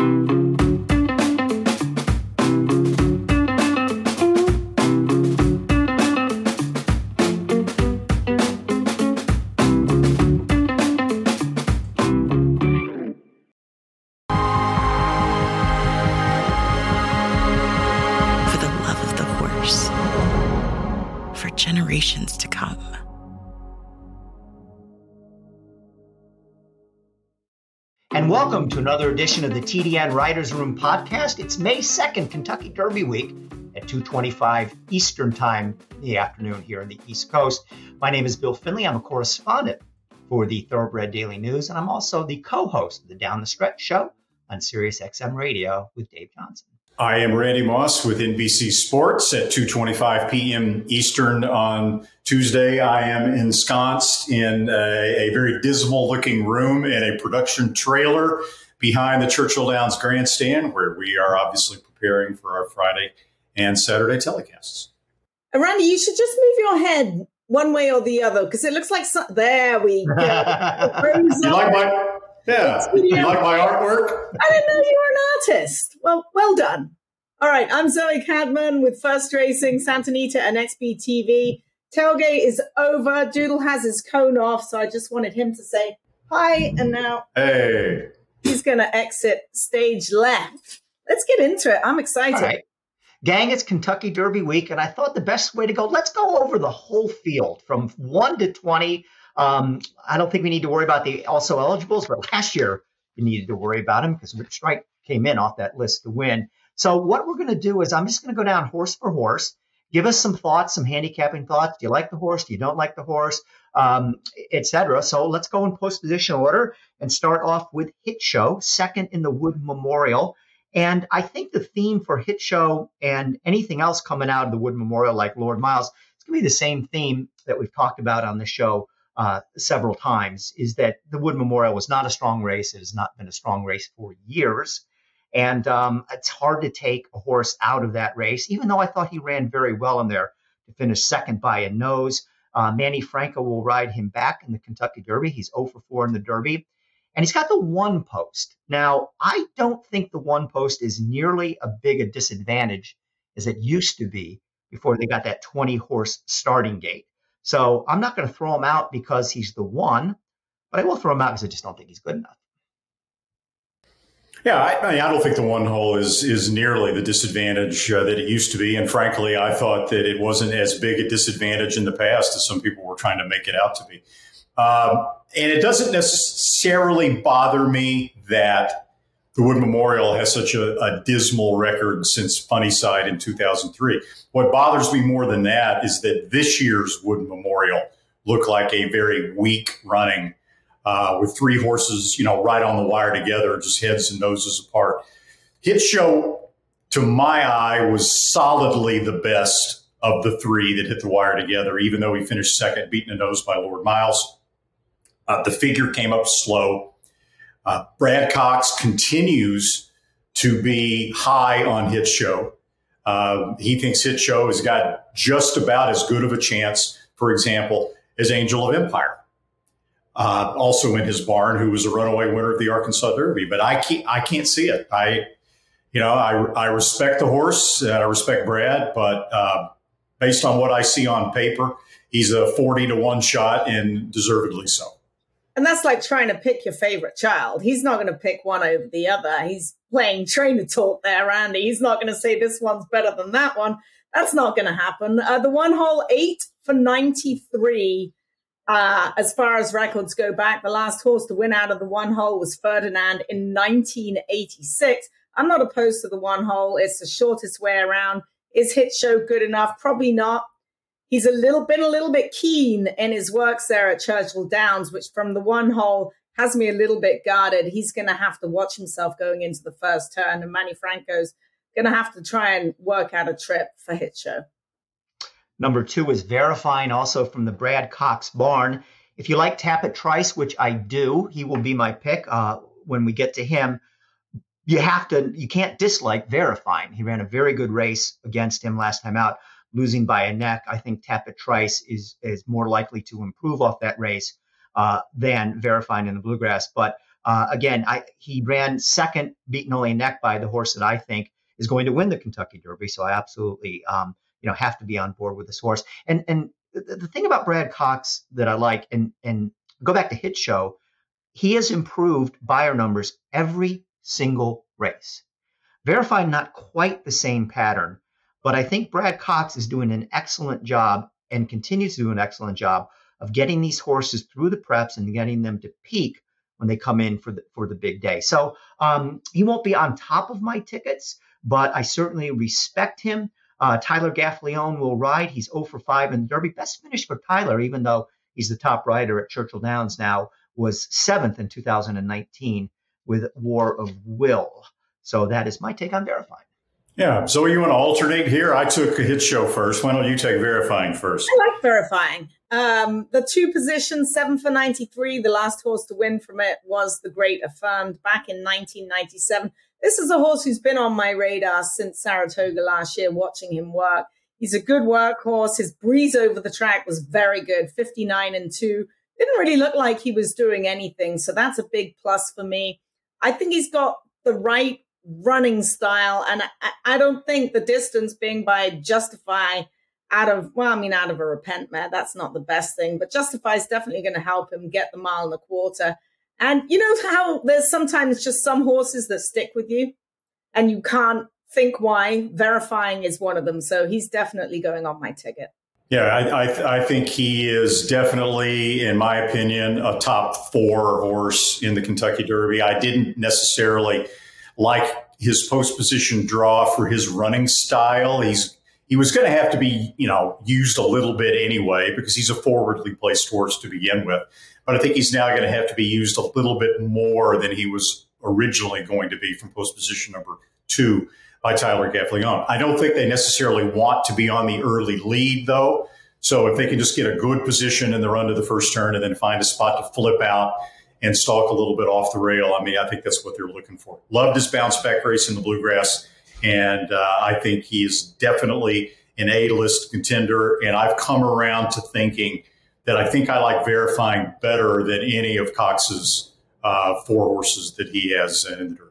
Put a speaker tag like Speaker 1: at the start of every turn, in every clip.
Speaker 1: welcome to another edition of the TDN Writers Room podcast. It's May 2nd, Kentucky Derby Week at 2:25 Eastern Time in the afternoon here on the East Coast. My name is Bill Finley. I'm a correspondent for the Thoroughbred Daily News, and I'm also the co-host of the Down the Stretch show on Sirius XM Radio with Dave Johnson.
Speaker 2: I am Randy Moss with NBC Sports at 2:25 p.m. Eastern on Tuesday. I am ensconced in a, a very dismal-looking room in a production trailer behind the Churchill Downs grandstand, where we are obviously preparing for our Friday and Saturday telecasts.
Speaker 3: Randy, you should just move your head one way or the other because it looks like some, there we go.
Speaker 2: you like my yeah. You like my artwork?
Speaker 3: I didn't know you were an artist. Well, well done. All right. I'm Zoe Cadman with First Racing, Santa Anita, and XBTV. Tailgate is over. Doodle has his cone off, so I just wanted him to say hi. And now,
Speaker 2: hey,
Speaker 3: he's going to exit stage left. Let's get into it. I'm excited.
Speaker 1: Gang, it's Kentucky Derby week, and I thought the best way to go, let's go over the whole field from 1 to 20. Um, I don't think we need to worry about the also eligibles, but last year you needed to worry about them because Rich Strike came in off that list to win. So what we're going to do is I'm just going to go down horse for horse, give us some thoughts, some handicapping thoughts. Do you like the horse? Do you don't like the horse? Um, Etc. So let's go in post position order and start off with Hit Show, second in the Wood Memorial. And I think the theme for Hit Show and anything else coming out of the Wood Memorial, like Lord Miles, it's going to be the same theme that we've talked about on the show uh, several times is that the Wood Memorial was not a strong race. It has not been a strong race for years. And um, it's hard to take a horse out of that race, even though I thought he ran very well in there to finish second by a nose. Uh, Manny Franco will ride him back in the Kentucky Derby. He's 0 for 4 in the Derby. And he's got the one post. Now, I don't think the one post is nearly a big a disadvantage as it used to be before they got that 20 horse starting gate. So I'm not going to throw him out because he's the one, but I will throw him out because I just don't think he's good enough.
Speaker 2: Yeah, I, I, don't think the one hole is is nearly the disadvantage uh, that it used to be, and frankly, I thought that it wasn't as big a disadvantage in the past as some people were trying to make it out to be. Um, and it doesn't necessarily bother me that the Wood Memorial has such a, a dismal record since Funny Cide in 2003. What bothers me more than that is that this year's Wood Memorial looked like a very weak running uh, with three horses, you know, right on the wire together, just heads and noses apart. Hit Show, to my eye, was solidly the best of the three that hit the wire together, even though he finished second, beaten a nose by Lord Miles. Uh, the figure came up slow. Uh, Brad Cox continues to be high on Hit Show. Uh, he thinks Hit Show has got just about as good of a chance, for example, as Angel of Empire. Uh, also in his barn, who was a runaway winner of the Arkansas Derby, but I can't, I can't see it. I, you know, I, I respect the horse, and I respect Brad, but uh, based on what I see on paper, he's a forty to one shot, and deservedly so.
Speaker 3: And that's like trying to pick your favorite child. He's not going to pick one over the other. He's playing trainer talk there, Randy. He's not going to say this one's better than that one. That's not going to happen. Uh, the one hole eight for 93. Uh, as far as records go back, the last horse to win out of the one hole was Ferdinand in 1986. I'm not opposed to the one hole. It's the shortest way around. Is Hit Show good enough? Probably not he's a little been a little bit keen in his works there at Churchill Downs, which from the one hole has me a little bit guarded. He's going to have to watch himself going into the first turn, and Manny Franco's going to have to try and work out a trip for Hit Show.
Speaker 1: Number two is verifying also from the Brad Cox barn. If you like Tapit Trice, which I do, he will be my pick uh, when we get to him. You have to, you can't dislike verifying. He ran a very good race against him last time out losing by a neck. I think Tapit Trice is is more likely to improve off that race uh, than verifying in the bluegrass. But Uh, again, I, he ran second, beaten only a neck by the horse that I think is going to win the Kentucky Derby. So I absolutely, um, you know, have to be on board with this horse. And and the, the thing about Brad Cox that I like, and and go back to Hit Show, he has improved Beyer numbers every single race. Verify not quite the same pattern, but I think Brad Cox is doing an excellent job and continues to do an excellent job of getting these horses through the preps and getting them to peak when they come in for the for the big day. So um, he won't be on top of my tickets, but I certainly respect him. Uh, Tyler Gaffalione will ride. He's 0 for 5 in the Derby. Best finish for Tyler, even though he's the top rider at Churchill Downs now, was seventh in 2019 with War of Will. So that is my take on verifying.
Speaker 2: Yeah. So you want to alternate here? I took a hit show first. Why don't you take verifying first?
Speaker 3: I like verifying. Um, the two positions, seven for 93, the last horse to win from it was the Great Affirmed back in 1997. This is a horse who's been on my radar since Saratoga last year, watching him work. He's a good workhorse. His breeze over the track was very good, 59 and 2. Didn't really look like he was doing anything. So that's a big plus for me. I think he's got the right running style. And I, I don't think the distance being by Justify out of, well, I mean, out of a repent mare, that's not the best thing, but Justify is definitely going to help him get the mile and a quarter. And you know how there's sometimes just some horses that stick with you and you can't think why. Verifying is one of them. So he's definitely going on my ticket.
Speaker 2: Yeah, I, I, I, think he is definitely, in my opinion, a top four horse in the Kentucky Derby. I didn't necessarily like his post position draw for his running style. He's he was going to have to be, you know, used a little bit anyway because he's a forwardly placed horse to begin with. But I think he's now going to have to be used a little bit more than he was originally going to be from post position number two by Tyler Gaffalione. I don't think they necessarily want to be on the early lead though. So if they can just get a good position in the run to the first turn and then find a spot to flip out and stalk a little bit off the rail. I mean, I think that's what they're looking for. Loved his bounce back race in the bluegrass, and uh, I think he's definitely an A list contender. And I've come around to thinking that I think I like verifying better than any of Cox's uh, four horses that he has in the Derby.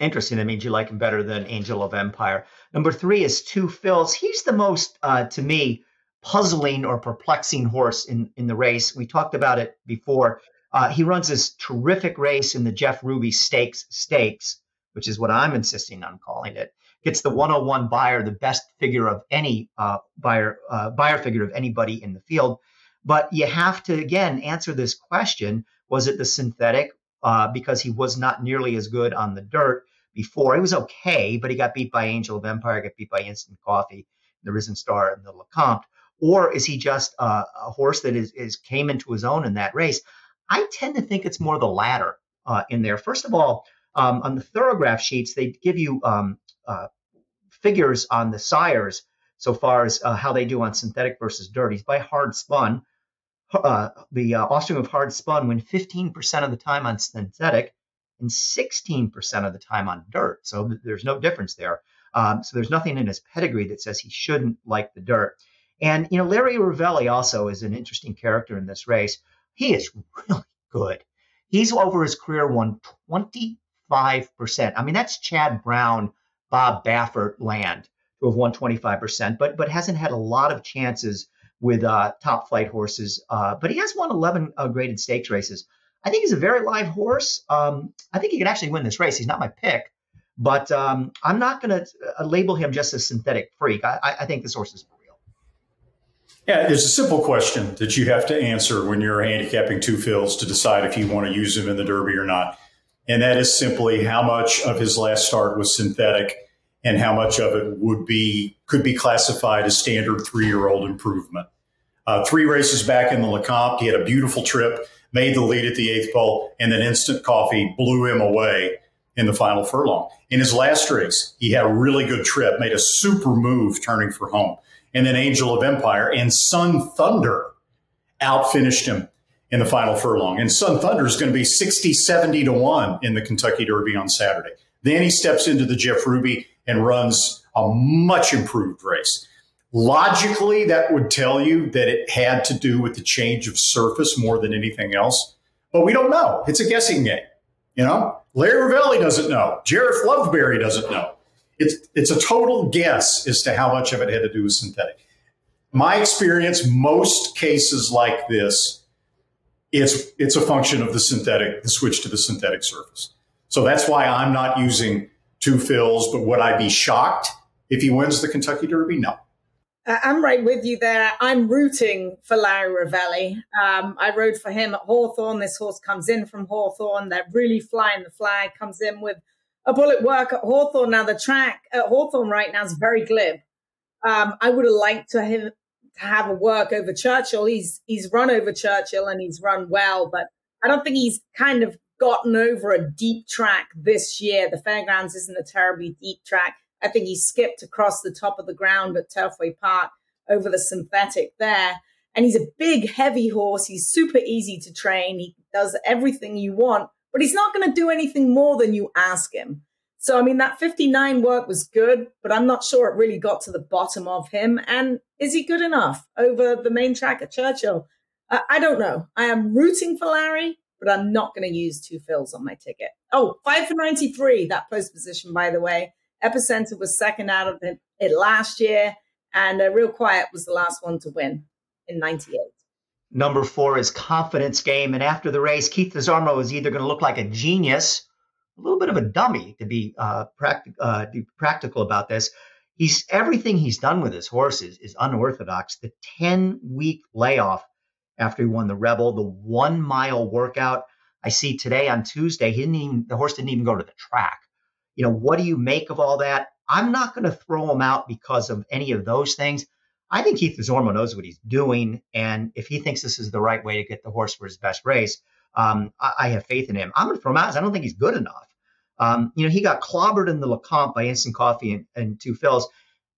Speaker 1: Interesting. That means you like him better than Angel of Empire. Number three is Two Phils. He's the most, uh, to me, puzzling or perplexing horse in, in the race. We talked about it before. Uh, he runs this terrific race in the Jeff Ruby Stakes Stakes, which is what I'm insisting on calling it. Gets the 101 Beyer, the best figure of any uh, Beyer uh, Beyer figure of anybody in the field. But you have to again answer this question: Was it the synthetic? Uh, because he was not nearly as good on the dirt before. He was okay, but he got beat by Angel of Empire, got beat by Instant Coffee, the Risen Star, and the Lecomte. Or is he just a horse that is, is came into his own in that race? I tend to think it's more the latter uh, in there. First of all, um, on the Thoro-Graph sheets, they give you um, uh, figures on the sires so far as uh, how they do on synthetic versus dirties by hard spun. Uh, the uh, offspring of hard spun win 15% of the time on synthetic and 16% of the time on dirt. So there's no difference there. Um, so there's nothing in his pedigree that says he shouldn't like the dirt. And, you know, Larry Rivelli also is an interesting character in this race. He is really good. He's over his career won 25%. I mean, that's Chad Brown, Bob Baffert land to have won 25%, but but hasn't had a lot of chances with uh, top flight horses. Uh, but he has won 11 uh, graded stakes races. I think he's a very live horse. Um, I think he can actually win this race. He's not my pick, but um, I'm not going to uh, label him just a synthetic freak. I, I think this horse is
Speaker 2: yeah, there's a simple question that you have to answer when you're handicapping Two Phils to decide if you want to use him in the Derby or not. And that is simply how much of his last start was synthetic and how much of it would be could be classified as standard three year old improvement. Uh, three races back in the Lecomte, he had a beautiful trip, made the lead at the eighth pole, and then instant coffee blew him away in the final furlong. In his last race, he had a really good trip, made a super move turning for home and then Angel of Empire, and Sun Thunder outfinished him in the final furlong. And Sun Thunder is going to be 60, 70 to 1 in the Kentucky Derby on Saturday. Then he steps into the Jeff Ruby and runs a much improved race. Logically, that would tell you that it had to do with the change of surface more than anything else, but we don't know. It's a guessing game. You know, Larry Rivelli doesn't know. Jareth Loveberry doesn't know. It's it's a total guess as to how much of it had to do with synthetic. My experience, most cases like this, it's it's a function of the synthetic, the switch to the synthetic surface. So that's why I'm not using Two Phils. But would I be shocked if he wins the Kentucky Derby? No.
Speaker 3: I'm right with you there. I'm rooting for Larry Rivelli. Um, I rode for him at Hawthorne. This horse comes in from Hawthorne. They're really flying the flag, comes in with a bullet work at Hawthorne. Now, the track at Hawthorne right now is very glib. Um, I would have liked to have, to have a work over Churchill. He's, he's run over Churchill and he's run well, but I don't think he's kind of gotten over a deep track this year. The fairgrounds isn't a terribly deep track. I think he skipped across the top of the ground at Turfway Park over the synthetic there. And he's a big, heavy horse. He's super easy to train. He does everything you want, but he's not going to do anything more than you ask him. So, I mean, that 59 work was good, but I'm not sure it really got to the bottom of him. And is he good enough over the main track at Churchill? I don't know. I am rooting for Larry, but I'm not going to use Two Phils on my ticket. Oh, five for 93, that post position, by the way. Epicenter was second out of it, it last year, and uh, Real Quiet was the last one to win in 98.
Speaker 1: Number four is Confidence Game. And after the race, Keith Desormeaux is either going to look like a genius, a little bit of a dummy to be, uh, practic- uh, be practical about this. He's everything he's done with his horses is unorthodox. The 10 week layoff after he won the Rebel, the one mile workout. I see today on Tuesday, he didn't even, the horse didn't even go to the track. You know, what do you make of all that? I'm not going to throw him out because of any of those things. I think Keith Desormeaux knows what he's doing. And if he thinks this is the right way to get the horse for his best race, um, I, I, have faith in him. I'm going to throw him out I don't think he's good enough. Um, you know, he got clobbered in the Lecomte by Instant Coffee and, and Two Phils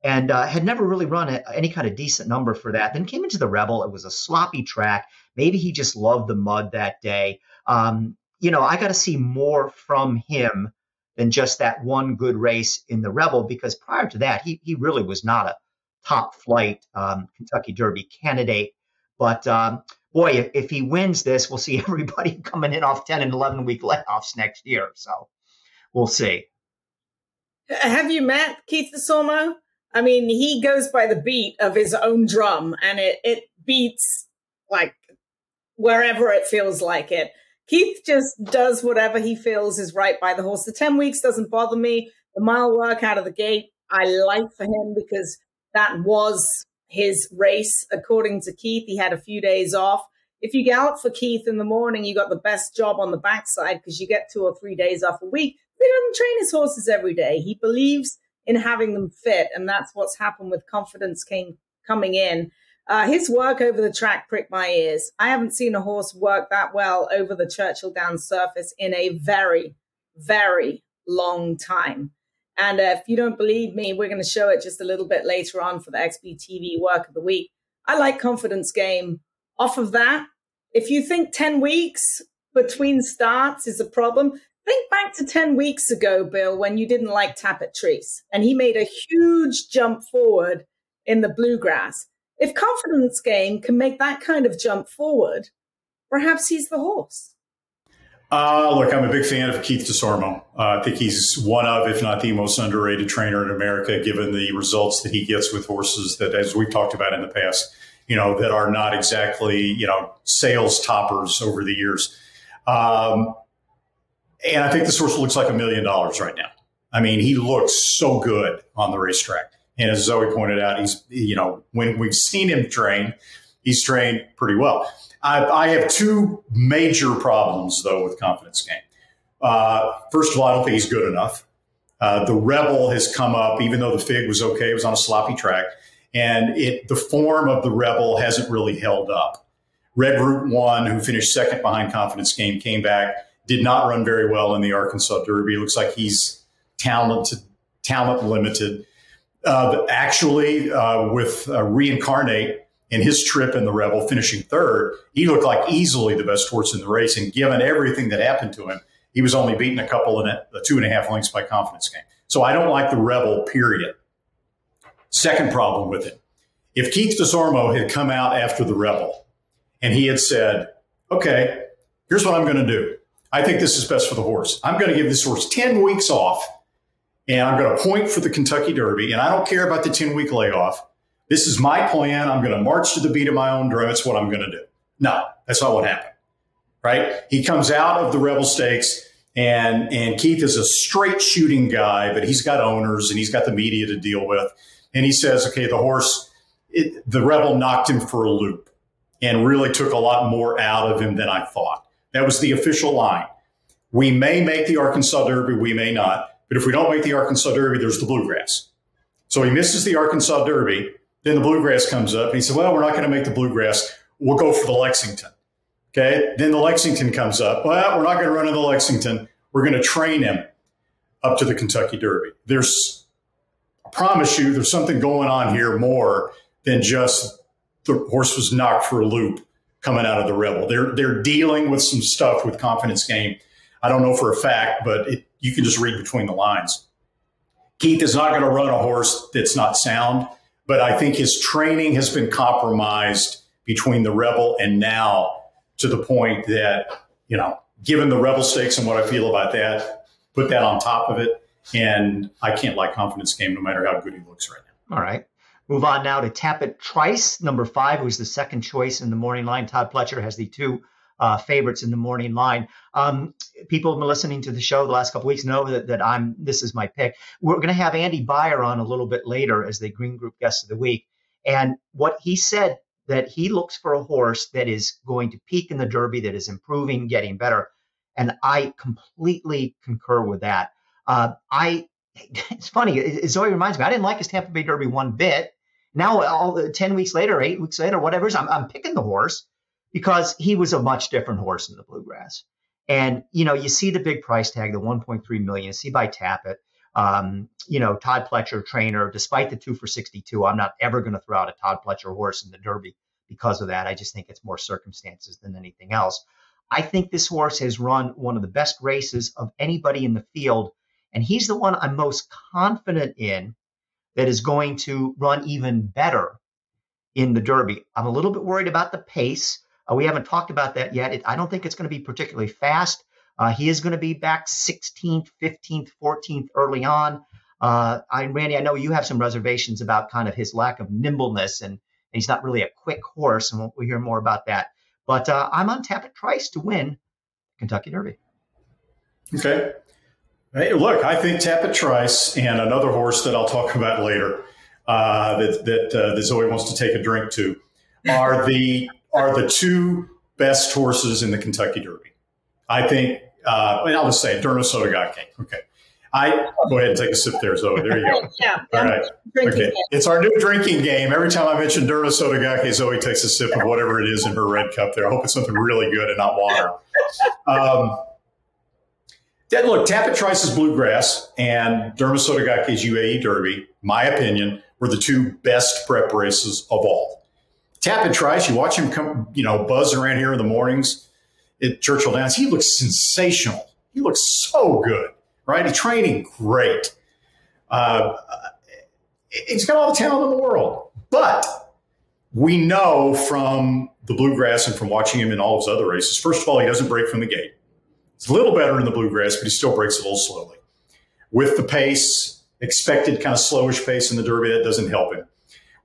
Speaker 1: and uh, had never really run a, any kind of decent number for that. Then came into the Rebel. It was a sloppy track. Maybe he just loved the mud that day. Um, you know, I got to see more from him than just that one good race in the Rebel, because prior to that, he, he really was not a top flight um, Kentucky Derby candidate. But um, boy, if, if, he wins this, we'll see everybody coming in off 10 and 11 week layoffs next year. So we'll see.
Speaker 3: Have you met Keith Desormeaux? I mean, he goes by the beat of his own drum and it, it beats like wherever it feels like it. Keith just does whatever he feels is right by the horse. The 10 weeks doesn't bother me. The mile work out of the gate, I like for him because that was his race. According to Keith, he had a few days off. If you gallop for Keith in the morning, you got the best job on the backside because you get two or three days off a week. He doesn't train his horses every day. He believes in having them fit, and that's what's happened with Confidence Game coming in. Uh, his work over the track pricked my ears. I haven't seen a horse work that well over the Churchill Downs surface in a very, very long time. And uh, if you don't believe me, we're going to show it just a little bit later on for the XBTV work of the week. I like confidence game. Off of that, if you think 10 weeks between starts is a problem, think back to 10 weeks ago, Bill, when you didn't like Tapit Trice and he made a huge jump forward in the bluegrass. If confidence game can make that kind of jump forward, perhaps he's the horse.
Speaker 2: Uh, look, I'm a big fan of Keith Desormeaux. Uh, I think he's one of, if not the most underrated trainer in America, given the results that he gets with horses that, as we've talked about in the past, you know, that are not exactly, you know, sales toppers over the years. Um, and I think this horse looks like a million dollars right now. I mean, he looks so good on the racetrack. And as Zoe pointed out, he's, you know, when we've seen him train, he's trained pretty well. I, I have two major problems, though, with confidence game. Uh, first of all, I don't think he's good enough. Uh, the Rebel has come up, even though the Fig was okay, it was on a sloppy track, and it the form of the Rebel hasn't really held up. Red Route One, who finished second behind Confidence Game, came back, did not run very well in the Arkansas Derby. It looks like he's talented, talent limited. Uh, actually, uh, with uh, reincarnate in his trip in the Rebel, finishing third, he looked like easily the best horse in the race. And given everything that happened to him, he was only beaten a couple and a two and a half lengths by confidence game. So I don't like the Rebel. Period. Second problem with it: if Keith Desormeaux had come out after the Rebel and he had said, "Okay, here's what I'm going to do." I think this is best for the horse. I'm going to give this horse 10 weeks off and I'm going to point for the Kentucky Derby. And I don't care about the 10 week layoff. This is my plan. I'm going to march to the beat of my own drum. It's what I'm going to do. No, that's not what happened. Right? He comes out of the Rebel Stakes and and Keith is a straight shooting guy, but he's got owners and he's got the media to deal with. And he says, okay, the horse, it, the Rebel knocked him for a loop and really took a lot more out of him than I thought. That was the official line. We may make the Arkansas Derby, we may not. But if we don't make the Arkansas Derby, there's the bluegrass. So he misses the Arkansas Derby. Then the bluegrass comes up. And he said, Well, we're not going to make the bluegrass. We'll go for the Lexington. Okay. Then the Lexington comes up. Well, we're not going to run in the Lexington. We're going to train him up to the Kentucky Derby. There's, I promise you, there's something going on here more than just the horse was knocked for a loop coming out of the rebel. They're they're dealing with some stuff with confidence game. I don't know for a fact, but it, you can just read between the lines. Keith is not going to run a horse that's not sound, but I think his training has been compromised between the rebel and now to the point that, you know, given the rebel stakes and what I feel about that, put that on top of it. And I can't like confidence game no matter how good he looks right now.
Speaker 1: All right. Move on now to Tapit Trice, number five, who's the second choice in the morning line. Todd Pletcher has the two uh, favorites in the morning line. Um, people have been listening to the show the last couple weeks know that, that I'm this is my pick. We're going to have Andy Beyer on a little bit later as the Green Group guest of the week, and what he said that he looks for a horse that is going to peak in the Derby, that is improving, getting better, and I completely concur with that. Uh, I it's funny. It, Zoe reminds me. I didn't like his Tampa Bay Derby one bit. Now, all ten weeks later, eight weeks later, whatever, I'm, I'm picking the horse because he was a much different horse in the bluegrass. And you know, you see the big price tag, the 1.3 million. See by Tapit, um, you know, Todd Pletcher, trainer. Despite the two for 62, I'm not ever going to throw out a Todd Pletcher horse in the Derby because of that. I just think it's more circumstances than anything else. I think this horse has run one of the best races of anybody in the field, and he's the one I'm most confident in that is going to run even better in the Derby. I'm a little bit worried about the pace. Uh, we haven't talked about that yet. It, I don't think it's going to be particularly fast. Uh, he is going to be back 16th, 15th, 14th early on. Uh, I, Randy, I know you have some reservations about kind of his lack of nimbleness, and, and he's not really a quick horse, and we'll, we'll hear more about that. But uh, I'm on Tapit Trice to win Kentucky Derby.
Speaker 2: Okay. Hey, look, I think Tapit Trice and another horse that I'll talk about later uh, that that, uh, that Zoe wants to take a drink to are the are the two best horses in the Kentucky Derby. I think, uh, and I'll just say Derma Sotogake. Okay. I go ahead and take a sip there, Zoe. There you go.
Speaker 3: yeah.
Speaker 2: All right. Okay. Game. It's our new drinking game. Every time I mention Derma Sotogake, Zoe takes a sip of whatever it is in her red cup there. I hope it's something really good and not water. Um, that, look, Tapit Trice's Bluegrass and Derma Sotogake's UAE Derby, my opinion, were the two best prep races of all. Tapit Trice, you watch him come, you know, buzz around here in the mornings at Churchill Downs. He looks sensational. He looks so good, right? He's training great. Uh, he's got all the talent in the world. But we know from the bluegrass and from watching him in all his other races, first of all, he doesn't break from the gate. It's a little better in the bluegrass, but he still breaks a little slowly. With the pace, expected kind of slowish pace in the Derby, that doesn't help him.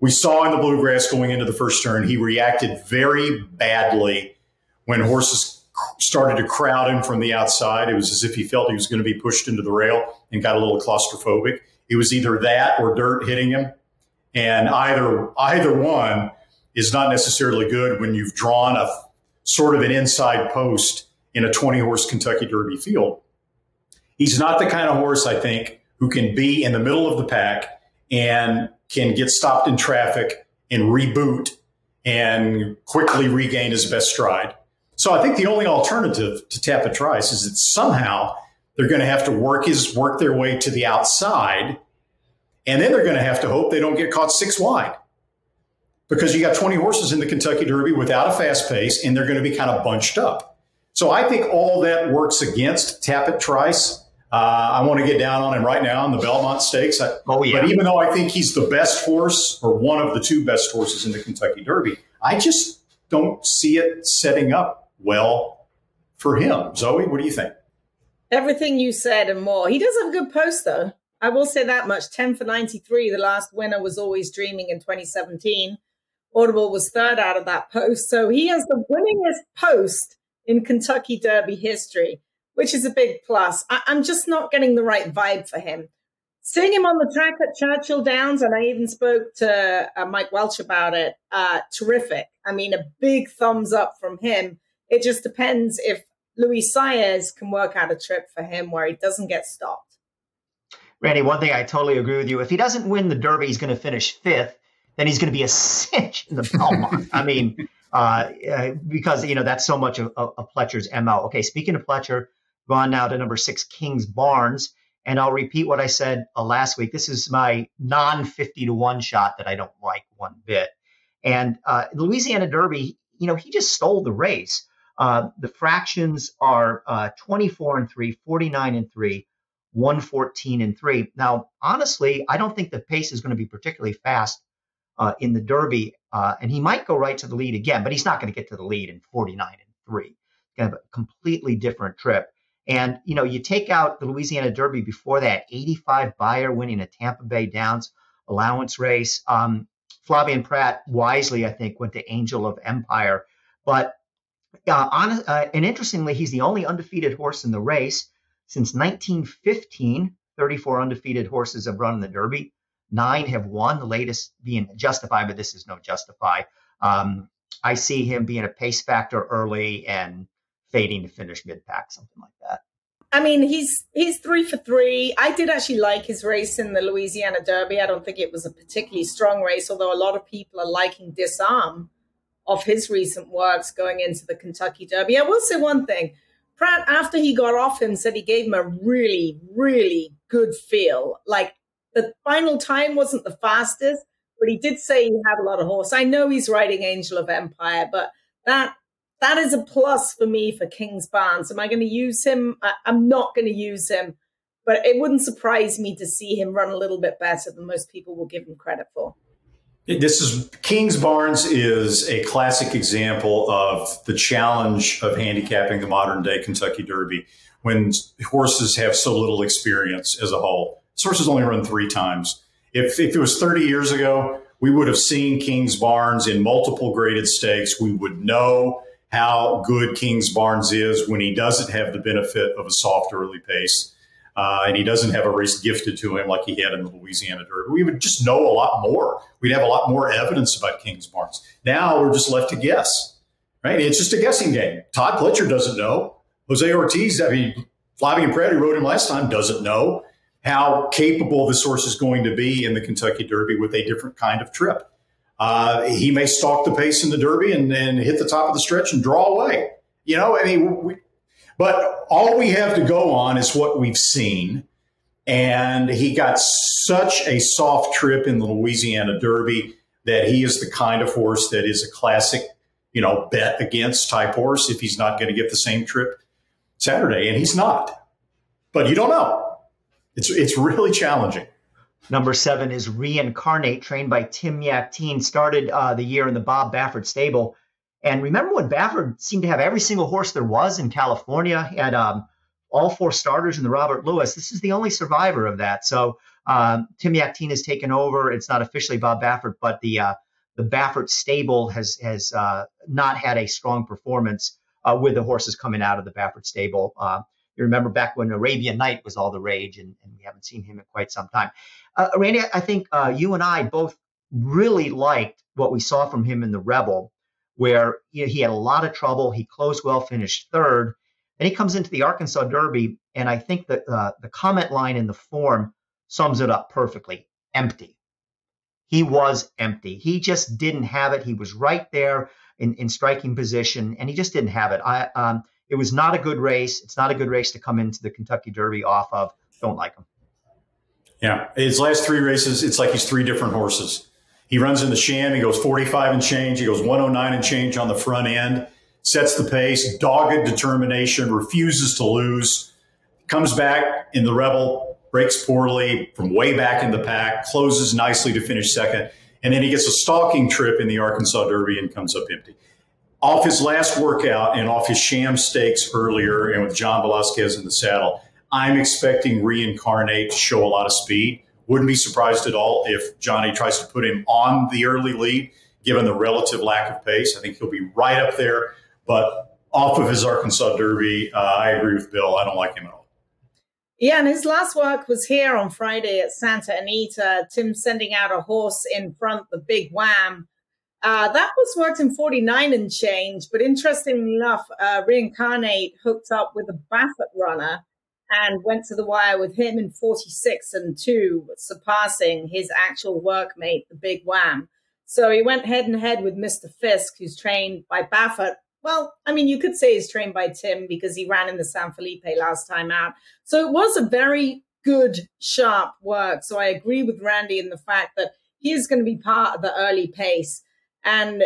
Speaker 2: We saw in the bluegrass going into the first turn, he reacted very badly when horses started to crowd him from the outside. It was as if he felt he was going to be pushed into the rail and got a little claustrophobic. It was either that or dirt hitting him. And either either one is not necessarily good when you've drawn a sort of an inside post in a 20 horse Kentucky Derby field. He's not the kind of horse, I think, who can be in the middle of the pack and can get stopped in traffic and reboot and quickly regain his best stride. So I think the only alternative to Tapit Trice is that somehow they're going to have to work his work their way to the outside, and then they're going to have to hope they don't get caught six wide. Because you got 20 horses in the Kentucky Derby without a fast pace, and they're going to be kind of bunched up. So I think all that works against Tapit Trice. Uh, I want to get down on him right now in the Belmont Stakes. I, oh, yeah. But even though I think he's the best horse or one of the two best horses in the Kentucky Derby, I just don't see it setting up well for him. Zoe, what do you think?
Speaker 3: Everything you said and more. He does have a good post, though. I will say that much 10 for 93. The last winner was Always Dreaming in 2017. Audible was third out of that post. So he has the winningest post in Kentucky Derby history, which is a big plus. I- am just not getting the right vibe for him. Seeing him on the track at Churchill Downs, and I even spoke to uh, Mike Welsch about it, uh, terrific. I mean, a big thumbs up from him. It just depends if Luis Saez can work out a trip for him where he doesn't get stopped.
Speaker 1: Randy, one thing I totally agree with you. If he doesn't win the Derby, he's going to finish fifth. Then he's going to be a cinch in the Belmont. I mean, uh, uh, because you know that's so much of, of, of, Pletcher's mo. Okay, speaking of Pletcher, gone now to number six, Kingsbarns, and I'll repeat what I said uh, last week. This is my non fifty to one shot that I don't like one bit. And uh, Louisiana Derby, you know, he just stole the race. Uh, the fractions are uh, 24 and 3, 49 and 3, 114 and 3. Now, honestly, I don't think the pace is going to be particularly fast uh, in the Derby, uh, and he might go right to the lead again, but he's not going to get to the lead in 49 and 3. Kind of a completely different trip. And, you know, you take out the Louisiana Derby before that, 85 Beyer winning a Tampa Bay Downs allowance race. Um, Flavien Prat wisely, I think, went to Angel of Empire. But uh, on, uh, and interestingly, he's the only undefeated horse in the race since 1915. 34 undefeated horses have run in the Derby. Nine have won, the latest being Justify, but this is no Justify. Um, I see him being a pace factor early and fading to finish mid pack, something like that.
Speaker 3: I mean, he's he's three for three. I did actually like his race in the Louisiana Derby. I don't think it was a particularly strong race, although a lot of people are liking Disarm of his recent works going into the Kentucky Derby. I will say one thing. Prat, after he got off him, said he gave him a really, really good feel. Like the final time wasn't the fastest, but he did say he had a lot of horse. I know he's riding Angel of Empire, but that that is a plus for me for Kingsbarns. Am I going to use him? I, I'm not going to use him, but it wouldn't surprise me to see him run a little bit better than most people will give him credit for.
Speaker 2: This is Kingsbarns is a classic example of the challenge of handicapping the modern day Kentucky Derby when horses have so little experience as a whole. Has only run three times. If, if it was 30 years ago, we would have seen Kingsbarns in multiple graded stakes. We would know how good Kingsbarns is when he doesn't have the benefit of a soft early pace uh, and he doesn't have a race gifted to him like he had in the Louisiana Derby. We would just know a lot more. We'd have a lot more evidence about Kingsbarns. Now we're just left to guess, right? It's just a guessing game. Todd Pletcher doesn't know. Jose Ortiz, I mean, Flavien Prat, who rode him last time, doesn't know how capable this horse is going to be in the Kentucky Derby with a different kind of trip. Uh, he may stalk the pace in the Derby and, and hit the top of the stretch and draw away. You know, I mean, we, but all we have to go on is what we've seen. And he got such a soft trip in the Louisiana Derby that he is the kind of horse that is a classic, you know, bet against type horse if he's not going to get the same trip Saturday. And he's not. But you don't know. It's it's really challenging.
Speaker 1: Number seven is Reincarnate, trained by Tim Yakteen. Started uh, the year in the Bob Baffert stable. And remember when Baffert seemed to have every single horse there was in California, he had um, all four starters in the Robert Lewis. This is the only survivor of that. So um, Tim Yakteen has taken over. It's not officially Bob Baffert, but the uh, the Baffert stable has has uh, not had a strong performance uh, with the horses coming out of the Baffert stable. Uh, you remember back when Arabian Knight was all the rage, and, and we haven't seen him in quite some time. Uh, Randy, I think uh, you and I both really liked what we saw from him in the Rebel where you know, he had a lot of trouble. He closed well, finished third. Then he comes into the Arkansas Derby, and I think that uh, the comment line in the form sums it up perfectly empty. He was empty. He just didn't have it. He was right there in, in striking position, and he just didn't have it. I, um, it was not a good race. It's not a good race to come into the Kentucky Derby off of. Don't like him.
Speaker 2: Yeah, his last three races, it's like he's three different horses. He runs in the sham. He goes 45 and change. He goes 109 and change on the front end, sets the pace, dogged determination, refuses to lose, comes back in the Rebel, breaks poorly from way back in the pack, closes nicely to finish second. And then he gets a stalking trip in the Arkansas Derby and comes up empty. off his last workout and off his sham stakes earlier, and with John Velazquez in the saddle, I'm expecting reincarnate to show a lot of speed. Wouldn't be surprised at all if Johnny tries to put him on the early lead, given the relative lack of pace. I think he'll be right up there, but off of his Arkansas Derby, uh, I agree with Bill. I don't like him at all.
Speaker 3: Yeah, and his last work was here on Friday at Santa Anita. Tim sending out a horse in front, the big wham. Uh, that was worked in 49 and change, but interestingly enough, uh, Reincarnate hooked up with a Baffert runner and went to the wire with him in 46 and 2, surpassing his actual workmate, the Big Wham. So he went head and head with Mr. Fisk, who's trained by Baffert. Well, I mean, you could say he's trained by Tim because he ran in the San Felipe last time out. So it was a very good, sharp work. So I agree with Randy in the fact that he is going to be part of the early pace. And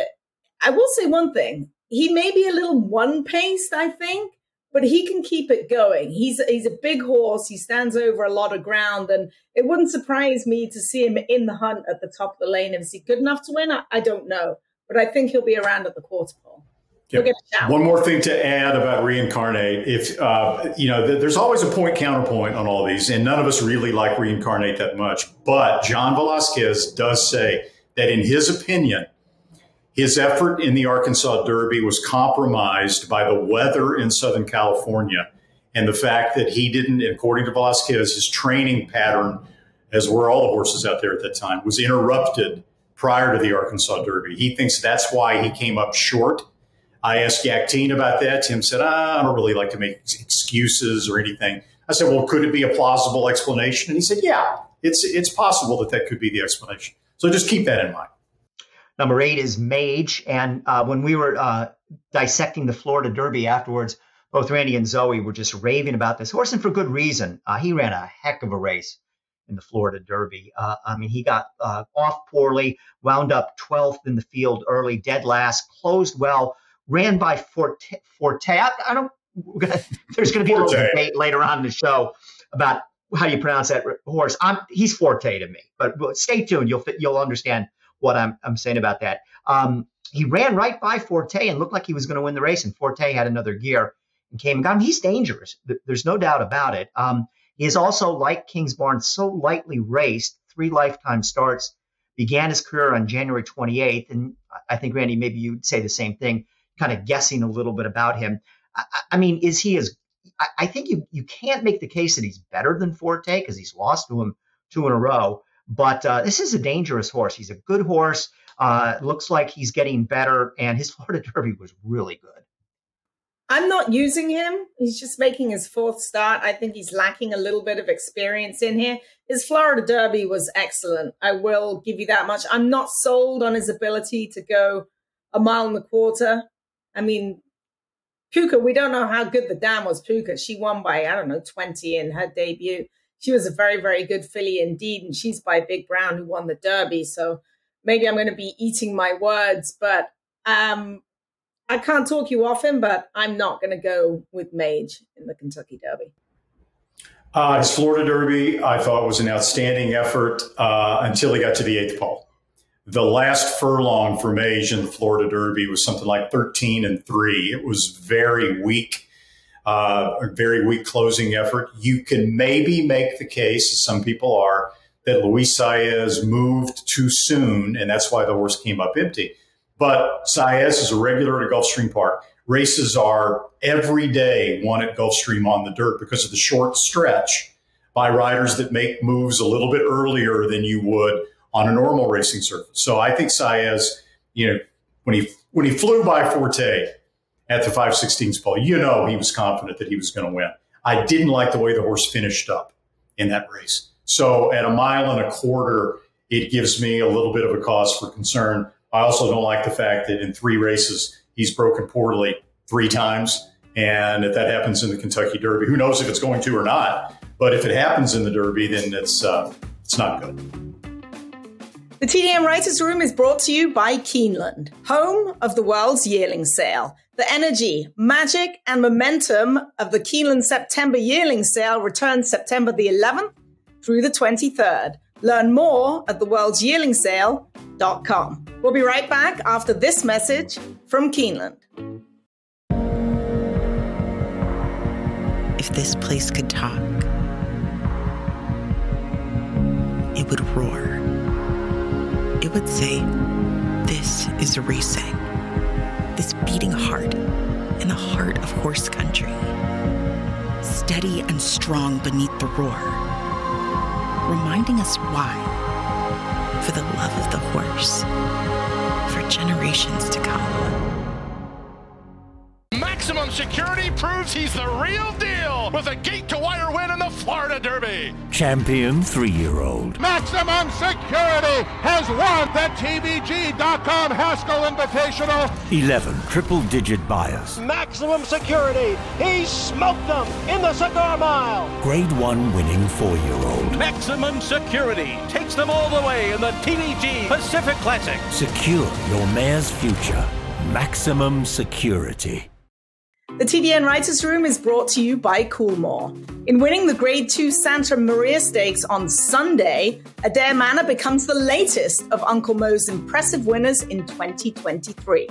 Speaker 3: I will say one thing. He may be a little one paced, I think, but he can keep it going. He's he's a big horse. He stands over a lot of ground, and it wouldn't surprise me to see him in the hunt at the top of the lane. Is he good enough to win? I, I don't know, but I think he'll be around at the quarter pole.
Speaker 2: Yep. One more thing to add about reincarnate. If uh, you know, th- there's always a point counterpoint on all these, and none of us really like reincarnate that much. But John Velazquez does say that, in his opinion, his effort in the Arkansas Derby was compromised by the weather in Southern California and the fact that he didn't, according to Velazquez, his training pattern, as were all the horses out there at that time, was interrupted prior to the Arkansas Derby. He thinks that's why he came up short. I asked Yakteen about that. Tim said, ah, I don't really like to make excuses or anything. I said, well, could it be a plausible explanation? And he said, yeah, it's, it's possible that that could be the explanation. So just keep that in mind.
Speaker 1: Number eight is Mage. And uh, when we were uh, dissecting the Florida Derby afterwards, both Randy and Zoe were just raving about this horse, and for good reason. Uh, he ran a heck of a race in the Florida Derby. Uh, I mean, he got uh, off poorly, wound up 12th in the field early, dead last, closed well, ran by Forte. Forte. I, I don't. There's going to be a little debate later on in the show about how you pronounce that horse. I'm, he's Forte to me, but, but stay tuned. You'll you'll understand what I'm, I'm saying about that. Um, he ran right by Forte and looked like he was going to win the race, and Forte had another gear and came and got him. He's dangerous. There's no doubt about it. Um, he is also, like Kingsbarn, so lightly raced, three lifetime starts, began his career on January 28th. And I think, Randy, maybe you'd say the same thing, kind of guessing a little bit about him. I, I mean, is he as I, I think you, you can't make the case that he's better than Forte because he's lost to him two in a row. But uh, this is a dangerous horse. He's a good horse. Uh, looks like he's getting better, and his Florida Derby was really good.
Speaker 3: I'm not using him. He's just making his fourth start. I think he's lacking a little bit of experience in here. His Florida Derby was excellent. I will give you that much. I'm not sold on his ability to go a mile and a quarter. I mean, Puca, we don't know how good the dam was. Puca, she won by, I don't know, 20 in her debut she was a very, very good filly indeed. And she's by Big Brown, who won the Derby. So maybe I'm going to be eating my words, but um, I can't talk you off him, but I'm not going to go with Mage in the Kentucky Derby.
Speaker 2: Uh, his Florida Derby, I thought was an outstanding effort uh, until he got to the eighth pole. The last furlong for Mage in the Florida Derby was something like 13 and three. It was very weak uh, a very weak closing effort. You can maybe make the case, as some people are, that Luis Saez moved too soon, and that's why the horse came up empty. But Saez is a regular at Gulfstream Park. Races are every day won at Gulfstream on the dirt because of the short stretch by riders that make moves a little bit earlier than you would on a normal racing surface. So I think Saez, you know, when he when he flew by Forte, at the 516s pole, you know he was confident that he was going to win. I didn't like the way the horse finished up in that race. So at a mile and a quarter, it gives me a little bit of a cause for concern. I also don't like the fact that in three races, he's broken poorly three times. And if that happens in the Kentucky Derby, who knows if it's going to or not. But if it happens in the Derby, then it's, uh, it's not good.
Speaker 3: The TDN Writers Room is brought to you by Keeneland, home of the world's yearling sale. The energy, magic, and momentum of the Keeneland September yearling sale returns September the 11th through the 23rd. Learn more at theworldsyearlingsale.com. We'll be right back after this message from Keeneland.
Speaker 4: If this place could talk, it would roar. It would say, This is a. This beating heart in the heart of horse country. Steady and strong beneath the roar, reminding us why. For the love of the horse, for generations to come.
Speaker 5: Maximum Security proves he's the real deal with a gate to wire win Florida Derby.
Speaker 6: Champion three year old.
Speaker 7: Maximum Security has won the TVG.com Haskell Invitational.
Speaker 6: 11 triple digit Beyers.
Speaker 8: Maximum Security. He smoked them in the cigar mile.
Speaker 6: Grade one winning four year old.
Speaker 9: Maximum Security takes them all the way in the TVG Pacific Classic.
Speaker 6: Secure your mare's future. Maximum Security.
Speaker 3: The TDN Writers Room is brought to you by Coolmore. In winning the Grade 2 Santa Maria Stakes on Sunday, Adare Manor becomes the latest of Uncle Mo's impressive winners in 2023.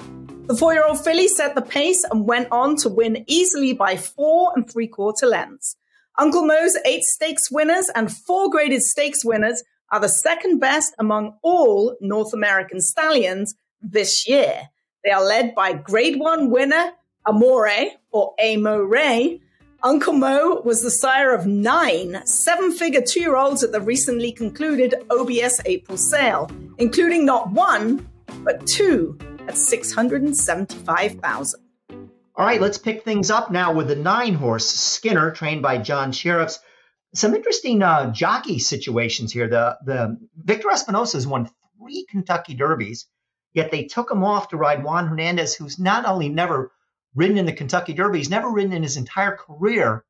Speaker 3: The four year old filly set the pace and went on to win easily by four and three quarter lengths. Uncle Mo's eight stakes winners and four graded stakes winners are the second best among all North American stallions this year. They are led by Grade 1 winner Amore or Amo Ray. Uncle Mo was the sire of nine seven figure two year olds at the recently concluded OBS April sale, including not one, but two at 675,000.
Speaker 1: All right, let's pick things up now with the nine horse Skinner, trained by John Shirreffs. Some interesting uh, jockey situations here. The, the Victor Espinoza has won three Kentucky Derbies, yet they took him off to ride Juan Hernandez, who's not only never ridden in the Kentucky Derby. He's never ridden in his entire career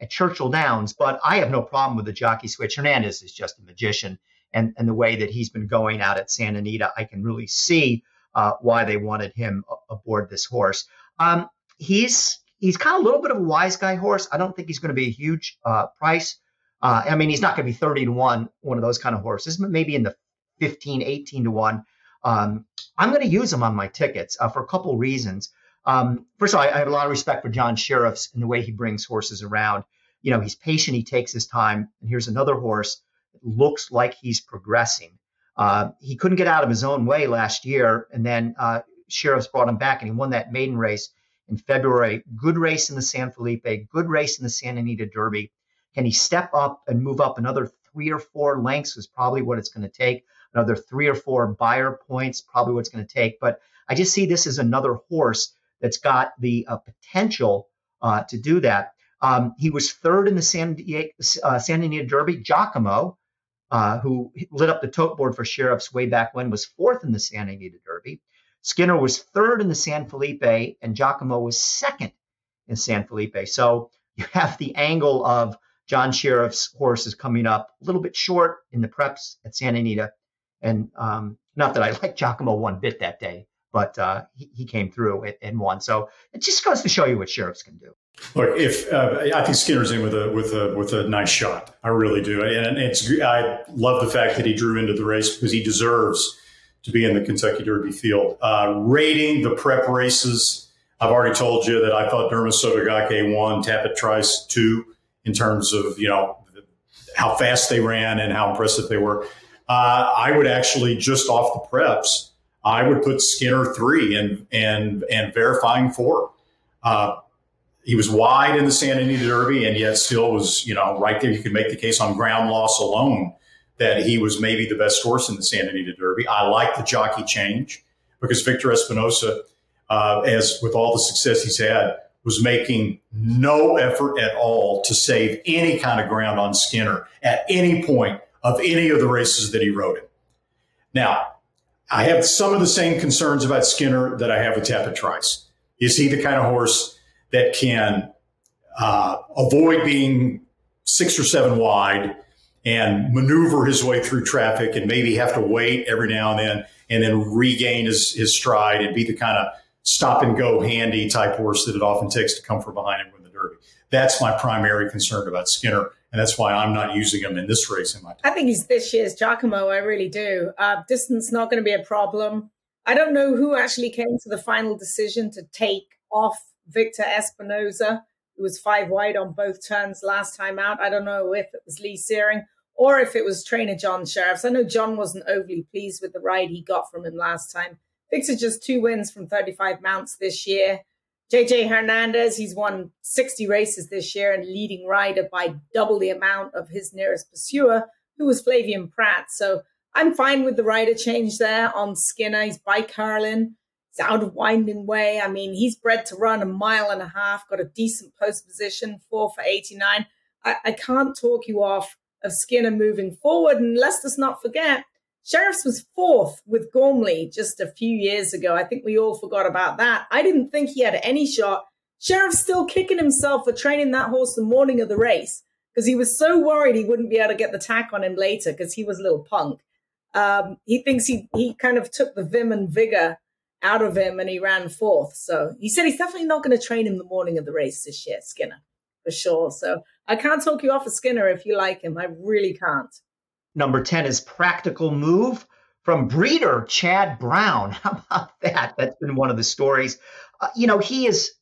Speaker 1: at Churchill Downs, but I have no problem with the jockey switch. Hernandez is just a magician, and, and the way that he's been going out at Santa Anita, I can really see uh, why they wanted him aboard this horse. Um, he's he's kind of a little bit of a wise guy horse. I don't think he's going to be a huge uh, price. Uh, I mean, he's not going to be 30 to 1, one of those kind of horses, but maybe in the 15, 18 to 1. Um, I'm going to use him on my tickets uh, for a couple reasons. Um, first of all, I, I, have a lot of respect for John Shirreffs and the way he brings horses around. You know, he's patient, he takes his time. And here's another horse that looks like he's progressing. Uh, he couldn't get out of his own way last year, and then uh, Shirreffs brought him back, and he won that maiden race in February. Good race in the San Felipe, good race in the Santa Anita Derby. Can he step up and move up another three or four lengths? Is probably what it's going to take. Another three or four Beyer points, probably what it's going to take. But I just see this as another horse that's got the uh, potential uh, to do that. Um, he was third in the San, Diego, uh, San Diego Derby. Giacomo, uh, who lit up the tote board for Shirreffs way back when, was fourth in the San Anita Derby. Skinner was third in the San Felipe, and Giacomo was second in San Felipe. So you have the angle of John Shirreffs' horses coming up a little bit short in the preps at San Anita. And um, not that I like Giacomo one bit that day, but uh, he, he, came through and, and won. So it just goes to show you what Shirreffs can do.
Speaker 2: Look, if uh, I think Skinner's in with a with a with a nice shot, I really do, and it's I love the fact that he drew into the race because he deserves to be in the Kentucky Derby field. Uh, rating the prep races, I've already told you that I thought Derma Sotogake won, Tapit Trice two, in terms of you know how fast they ran and how impressive they were. Uh, I would actually just off the preps I would put Skinner three and and and verifying four. Uh, he was wide in the Santa Anita Derby, and yet still was you know right there. You could make the case on ground loss alone that he was maybe the best horse in the Santa Anita Derby. I like the jockey change because Victor Espinoza, uh, as with all the success he's had, was making no effort at all to save any kind of ground on Skinner at any point of any of the races that he rode in. Now, I have some of the same concerns about Skinner that I have with Tapit Trice. Is he the kind of horse that can uh, avoid being six or seven wide and maneuver his way through traffic and maybe have to wait every now and then and then regain his, his stride and be the kind of stop and go handy type horse that it often takes to come from behind and win the Derby? That's my primary concern about Skinner and that's why I'm not using him in this race in my.
Speaker 3: I think he's this year's Giacomo. I really do. Uh, distance not going to be a problem. I don't know who actually came to the final decision to take off Victor Espinoza, who was five wide on both turns last time out. I don't know if it was Lee Searing or if it was trainer John Shirreffs. I know John wasn't overly pleased with the ride he got from him last time. Victor just two wins from 35 mounts this year. JJ Hernandez, he's won 60 races this year and leading rider by double the amount of his nearest pursuer, who was Flavien Prat. So I'm fine with the rider change there on Skinner. He's by Curlin. He's out of Winding Way. I mean, he's bred to run a mile and a half, got a decent post position, four for 89. I, I can't talk you off of Skinner moving forward. And let's just not forget, Shirreffs was fourth with Gormley just a few years ago. I think we all forgot about that. I didn't think he had any shot. Shirreffs still kicking himself for training that horse the morning of the race because he was so worried he wouldn't be able to get the tack on him later because he was a little punk. Um, he thinks he he kind of took the vim and vigor out of him and he ran fourth. So he said he's definitely not going to train him the morning of the race this year, Skinner, for sure. So I can't talk you off of Skinner if you like him. I really can't.
Speaker 1: Number 10 is Practical Move from breeder Chad Brown. How about that? That's been one of the stories. Uh, you know, he has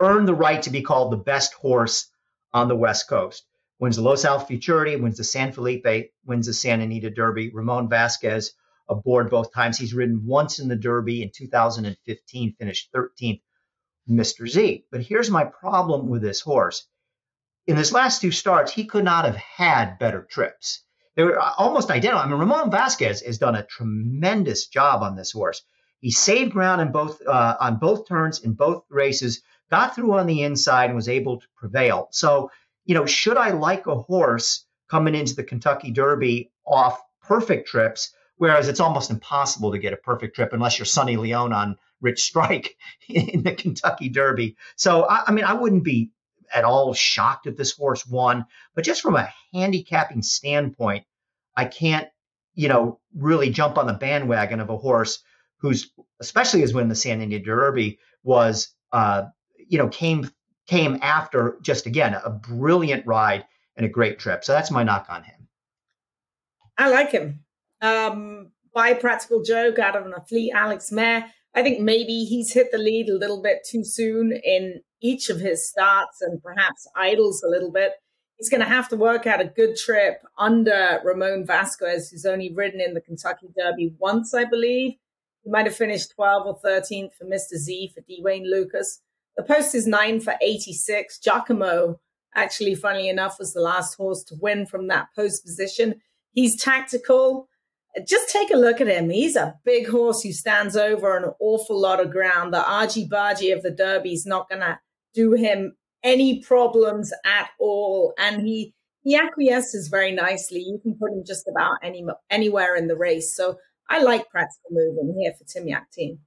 Speaker 1: earned the right to be called the best horse on the West Coast. Wins the Los Al Futurity, wins the San Felipe, wins the Santa Anita Derby. Ramon Vasquez aboard both times. He's ridden once in the Derby in 2015, finished 13th, Mr. Z. But here's my problem with this horse. In his last two starts, he could not have had better trips. They were almost identical. I mean, Ramon Vasquez has done a tremendous job on this horse. He saved ground in both uh, on both turns in both races, got through on the inside, and was able to prevail. So, you know, should I like a horse coming into the Kentucky Derby off perfect trips? Whereas it's almost impossible to get a perfect trip unless you're Sonny Leone on Rich Strike in the Kentucky Derby. So, I, I mean, I wouldn't be at all shocked that this horse won, but just from a handicapping standpoint, I can't, you know, really jump on the bandwagon of a horse who's, especially as when the San Anita Derby was, uh, you know, came came after just again a brilliant ride and a great trip. So that's my knock on him.
Speaker 3: I like him. Um, by practical joke out of an athlete, Alex Mayer. I think maybe he's hit the lead a little bit too soon in each of his starts and perhaps idles a little bit. He's going to have to work out a good trip under Ramon Vasquez, who's only ridden in the Kentucky Derby once, I believe. He might have finished 12 or 13th for Mr. Z for D. Wayne Lukas. The post is nine for 86. Giacomo, actually, funnily enough, was the last horse to win from that post position. He's tactical. Just take a look at him. He's a big horse who stands over an awful lot of ground. The argy bargy of the Derby is not going to do him any problems at all. And he he acquiesces very nicely. You can put him just about any anywhere in the race. So I like practical moving here for Tim Yakteen.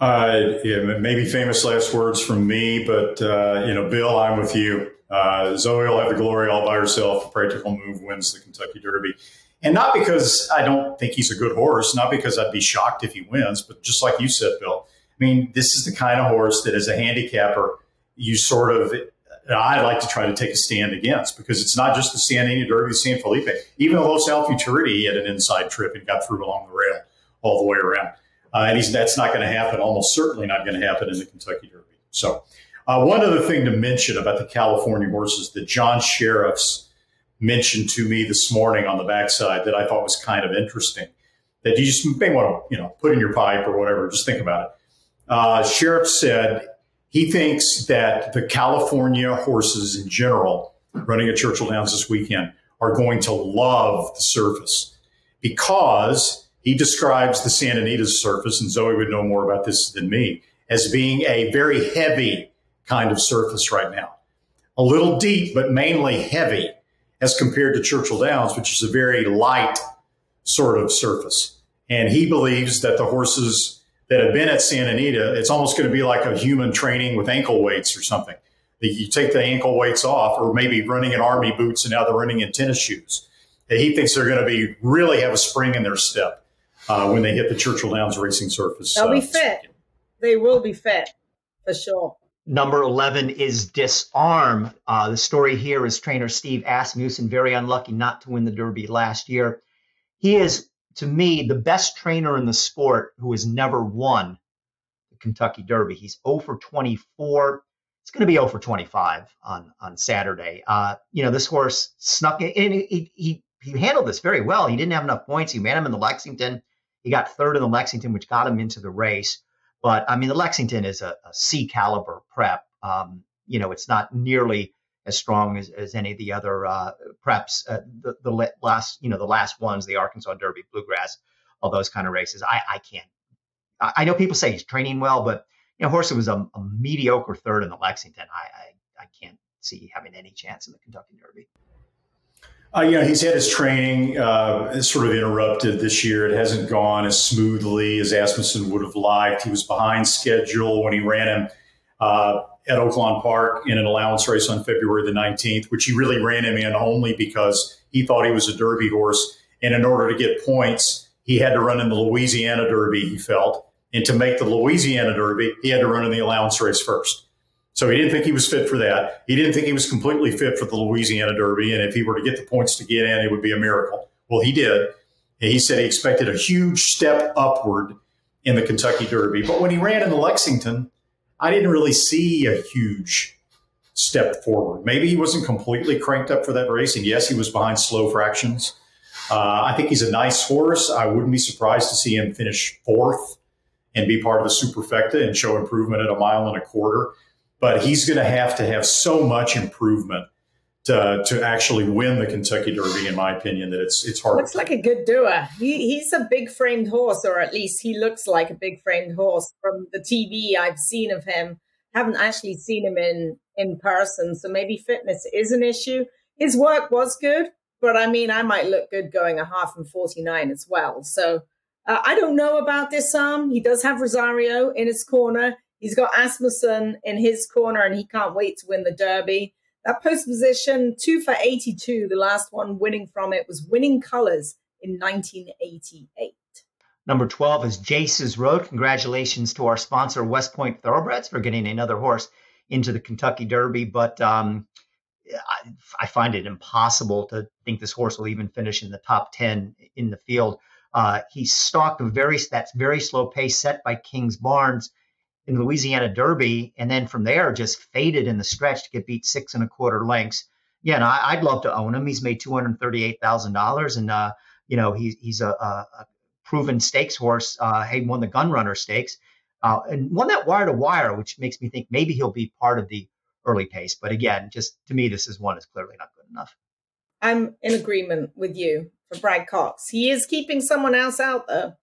Speaker 2: Uh, yeah, maybe famous last words from me, but uh, you know, Bill, I'm with you. Uh, Zoe will have the glory all by herself. Practical Move wins the Kentucky Derby, and not because I don't think he's a good horse, not because I'd be shocked if he wins, but just like you said, Bill. I mean, this is the kind of horse that, as a handicapper, you sort of I like to try to take a stand against because it's not just the San Antonio Derby, San Felipe. Even Los Al Futurity, had an inside trip and got through along the rail all the way around. Uh, and he's, that's not going to happen, almost certainly not going to happen in the Kentucky Derby. So, uh, one other thing to mention about the California horses that John Shirreffs mentioned to me this morning on the backside that I thought was kind of interesting that you just may want to, you know, put in your pipe or whatever, just think about it. Uh, Shirreffs said he thinks that the California horses in general running at Churchill Downs this weekend are going to love the surface because he describes the Santa Anita surface, and Zoe would know more about this than me, as being a very heavy kind of surface right now. A little deep, but mainly heavy as compared to Churchill Downs, which is a very light sort of surface. And he believes that the horses that have been at Santa Anita, it's almost going to be like a human training with ankle weights or something. You take the ankle weights off, or maybe running in army boots and now they're running in tennis shoes. And he thinks they're going to be really have a spring in their step uh, when they hit the Churchill Downs racing surface.
Speaker 3: They'll uh, be fit. They will be fit for sure.
Speaker 1: Number 11 is Disarm. Uh, the story here is trainer Steve Asmussen, very unlucky not to win the Derby last year. He is to me, the best trainer in the sport who has never won the Kentucky Derby. He's 0 for 24. It's going to be 0 for 25 on on Saturday. Uh, you know, this horse snuck in, and he, he he handled this very well. He didn't have enough points. He ran him in the Lexington. He got third in the Lexington, which got him into the race. But I mean, the Lexington is a, a C caliber prep. Um, you know, it's not nearly as strong as, as any of the other uh, preps. Uh, the, the last, you know, the last ones, the Arkansas Derby, Bluegrass, all those kind of races. I, I can't. I, I know people say he's training well, but you know, Horse was a, a mediocre third in the Lexington. I, I, I can't see having any chance in the Kentucky Derby.
Speaker 2: Uh, you know, he's had his training uh, sort of interrupted this year. It hasn't gone as smoothly as Asmussen would have liked. He was behind schedule when he ran him uh, at Oaklawn Park in an allowance race on February the 19th, which he really ran him in only because he thought he was a Derby horse. And in order to get points, he had to run in the Louisiana Derby, he felt. And to make the Louisiana Derby, he had to run in the allowance race first. So he didn't think he was fit for that. He didn't think he was completely fit for the Louisiana Derby. And if he were to get the points to get in, it would be a miracle. Well, he did. And he said he expected a huge step upward in the Kentucky Derby. But when he ran in the Lexington, I didn't really see a huge step forward. Maybe he wasn't completely cranked up for that race. And yes, he was behind slow fractions. Uh, I think he's a nice horse. I wouldn't be surprised to see him finish fourth and be part of the superfecta and show improvement at a mile and a quarter but he's going to have to have so much improvement to, to actually win the Kentucky Derby, in my opinion, that it's it's hard.
Speaker 3: Looks like a good doer. He, he's a big framed horse, or at least he looks like a big framed horse from the TV I've seen of him. Haven't actually seen him in in person, so maybe fitness is an issue. His work was good, but I mean, I might look good going a half and forty nine as well. So uh, I don't know about Disarm. He does have Rosario in his corner. He's got Asmussen in his corner and he can't wait to win the Derby. That post position, two for 82, the last one winning from it was winning colors in 1988.
Speaker 1: Number 12 is Jace's Road. Congratulations to our sponsor, West Point Thoroughbreds, for getting another horse into the Kentucky Derby. But um, I, I, find it impossible to think this horse will even finish in the top 10 in the field. Uh, he stalked a very that's very slow pace set by Kingsbarns in Louisiana Derby, and then from there just faded in the stretch to get beat six and a quarter lengths. Yeah, and I, would love to own him. He's made two hundred thirty-eight thousand dollars, and uh, you know he's he's a, a, proven stakes horse. Uh, he won the Gun Runner Stakes uh, and won that wire to wire, which makes me think maybe he'll be part of the early pace. But again, just to me, this is one is clearly not good enough.
Speaker 3: I'm in agreement with you for Brad Cox. He is keeping someone else out though.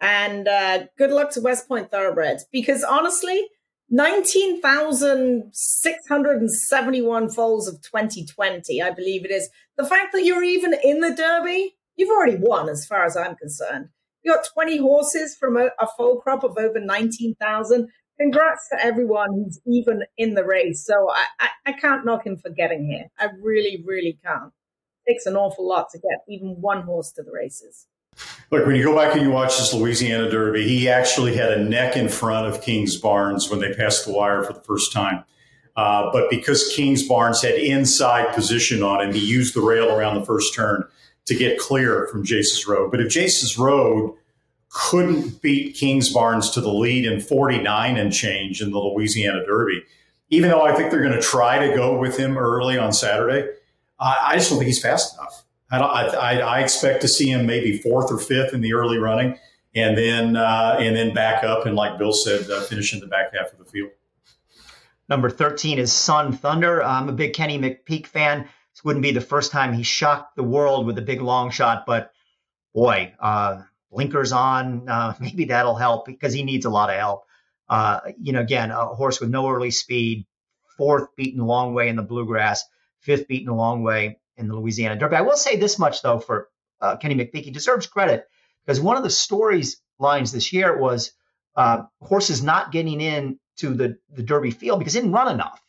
Speaker 3: And uh, good luck to West Point Thoroughbreds because honestly, 19,671 foals of 2020, I believe it is. The fact that you're even in the Derby, you've already won as far as I'm concerned. You got 20 horses from a, a foal crop of over 19,000. Congrats to everyone who's even in the race. So I, I, I can't knock him for getting here. I really, really can't. It takes an awful lot to get even one horse to the races.
Speaker 2: Look, when you go back and you watch this Louisiana Derby, he actually had a neck in front of Kingsbarns when they passed the wire for the first time. Uh, but because Kingsbarns had inside position on him, he used the rail around the first turn to get clear from Jace's Road. But if Jace's Road couldn't beat Kingsbarns to the lead in 49 and change in the Louisiana Derby, even though I think they're going to try to go with him early on Saturday, I just don't think he's fast enough. I, I, I, expect to see him maybe fourth or fifth in the early running, and then uh, and then back up and like Bill said, uh, finish in the back half of the field.
Speaker 1: Number thirteen is Sun Thunder. I'm a big Kenny McPeek fan. This wouldn't be the first time he shocked the world with a big long shot, but boy, uh, blinkers on, uh, maybe that'll help because he needs a lot of help. Uh, you know, again, a horse with no early speed, fourth beaten a long way in the bluegrass, fifth beaten a long way in the Louisiana Derby. I will say this much though for uh, Kenny McPeek, he deserves credit because one of the stories lines this year was uh, horses not getting in to the the Derby field because he didn't run enough.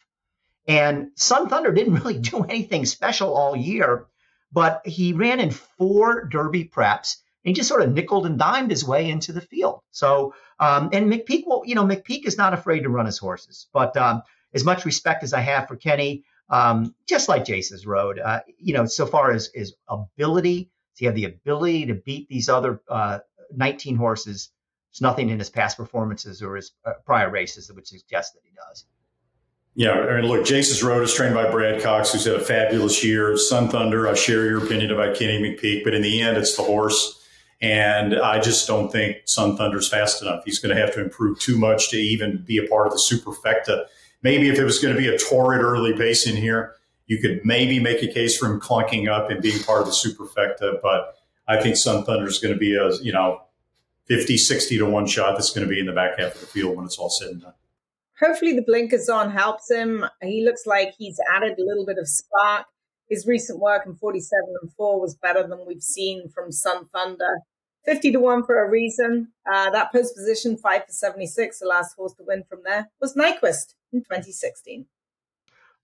Speaker 1: And Sun Thunder didn't really do anything special all year, but he ran in four Derby preps and he just sort of nickled and dimed his way into the field. So, um, and McPeek, well, you know, McPeek is not afraid to run his horses, but um, as much respect as I have for Kenny, um, just like Jace's Road. Uh, you know, so far as his ability, he have the ability to beat these other uh, 19 horses? There's nothing in his past performances or his uh, prior races that would suggest that he does.
Speaker 2: Yeah, I mean, look, Jason's Road is trained by Brad Cox, who's had a fabulous year. Sun Thunder, I share your opinion about Kenny McPeek, but in the end, it's the horse. And I just don't think Sun Thunder's fast enough. He's going to have to improve too much to even be a part of the superfecta. Maybe if it was going to be a torrid early pace in here, you could maybe make a case for him clunking up and being part of the superfecta. But I think Sun Thunder is going to be a, you know, 50, 60 to one shot that's going to be in the back half of the field when it's all said and done
Speaker 3: hopefully the blinkers on helps him. He looks like he's added a little bit of spark. His recent work in 47 and 4 was better than we've seen from Sun Thunder. 50 to 1 for a reason. Uh, that post position, 5 for 76, the last horse to win from there, was Nyquist in 2016.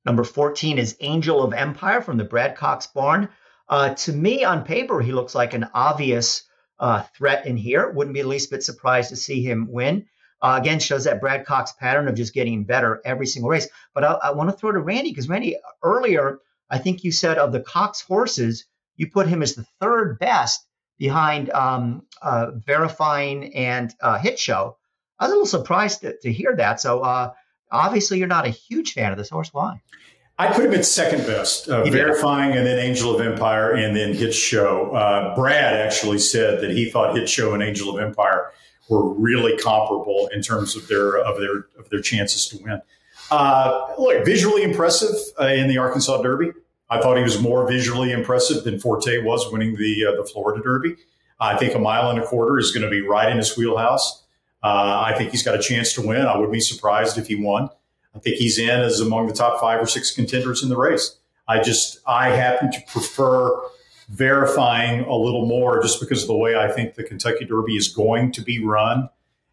Speaker 1: Number 14 is Angel of Empire from the Brad Cox barn. Uh, to me, on paper, he looks like an obvious uh, threat in here. Wouldn't be the least bit surprised to see him win. Uh, again, shows that Brad Cox pattern of just getting better every single race. But I, I want to throw to Randy because Randy, earlier, I think you said of the Cox horses, you put him as the third best behind um, uh, Verifying and uh, Hit Show. I was a little surprised to, to hear that. So uh, obviously, you're not a huge fan of this horse. Why?
Speaker 2: I put him at second best, uh, verifying, and then Angel of Empire, and then Hit Show. Uh, Brad actually said that he thought Hit Show and Angel of Empire were really comparable in terms of their of their of their chances to win. Uh, look, visually impressive uh, in the Arkansas Derby. I thought he was more visually impressive than Forte was winning the uh, the Florida Derby. I think a mile and a quarter is going to be right in his wheelhouse. Uh, I think he's got a chance to win. I would be surprised if he won. I think he's in as among the top five or six contenders in the race. I just I happen to prefer verifying a little more just because of the way I think the Kentucky Derby is going to be run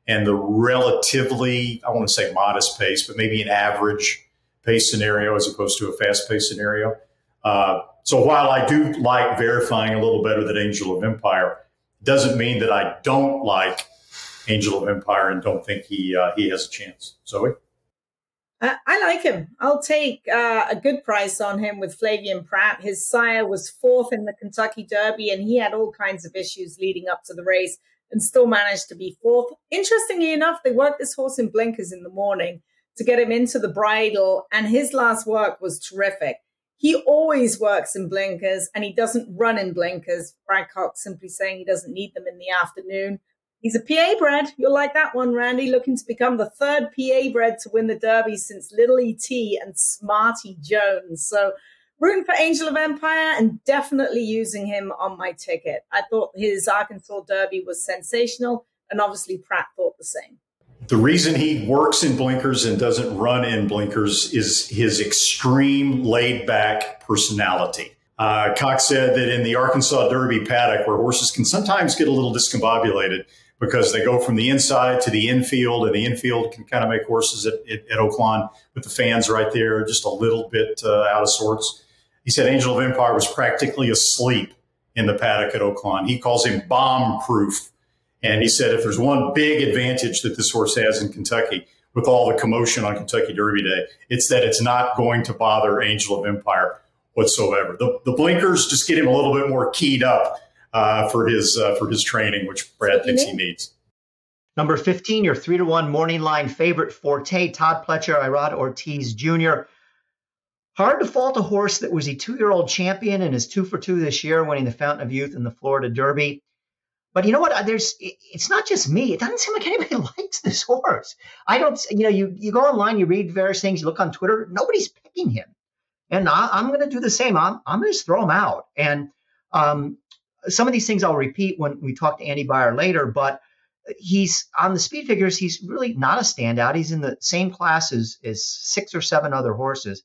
Speaker 2: and the relatively, I want to say modest pace, but maybe an average pace scenario as opposed to a fast pace scenario. Uh, so while I do like verifying a little better than Angel of Empire, doesn't mean that I don't like Angel of Empire and don't think he uh, he has a chance. Zoe.
Speaker 3: Uh, I like him. I'll take uh, a good price on him with Flavien Prat. His sire was fourth in the Kentucky Derby, and he had all kinds of issues leading up to the race and still managed to be fourth. Interestingly enough, they worked this horse in blinkers in the morning to get him into the bridle, and his last work was terrific. He always works in blinkers and he doesn't run in blinkers. Brad Cox simply saying he doesn't need them in the afternoon. He's a PA bred. You'll like that one, Randy. Looking to become the third PA bred to win the Derby since Little ET and Smarty Jones. So, rooting for Angel of Empire and definitely using him on my ticket. I thought his Arkansas Derby was sensational, and obviously Prat thought the same.
Speaker 2: The reason he works in blinkers and doesn't run in blinkers is his extreme laid back personality. Uh, Cox said that in the Arkansas Derby paddock, where horses can sometimes get a little discombobulated, because they go from the inside to the infield, and the infield can kind of make horses at, at, at Oaklawn with the fans right there just a little bit uh, out of sorts. He said Angel of Empire was practically asleep in the paddock at Oaklawn. He calls him bomb proof. And he said if there's one big advantage that this horse has in Kentucky, with all the commotion on Kentucky Derby Day, it's that it's not going to bother Angel of Empire whatsoever. The, the blinkers just get him a little bit more keyed up uh, for his uh, for his training, which Brad thinks he needs.
Speaker 1: Number 15, your three to one morning line favorite, Forte, Todd Pletcher, Irad Ortiz Jr. Hard to fault a horse that was a two year old champion and is two for two this year, winning the Fountain of Youth and the Florida Derby. But you know what? There's it's not just me. It doesn't seem like anybody likes this horse. I don't. You know, you you go online, you read various things, you look on Twitter. Nobody's picking him, and I, am going to do the same. I'm I'm going to just throw him out. And um, some of these things I'll repeat when we talk to Andy Beyer later, but he's on the speed figures, he's really not a standout. He's in the same class as, as six or seven other horses.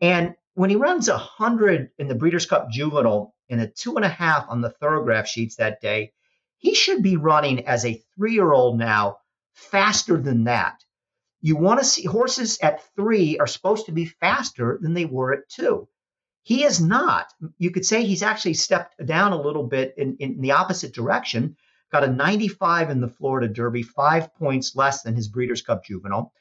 Speaker 1: And when he runs a hundred in the Breeders' Cup Juvenile and a two and a half on the Thoro-Graph sheets that day, he should be running as a three-year-old now faster than that. You want to see horses at three are supposed to be faster than they were at two. He is not. You could say he's actually stepped down a little bit in, in the opposite direction. Got a 95 in the Florida Derby, five points less than his Breeders' Cup Juvenile.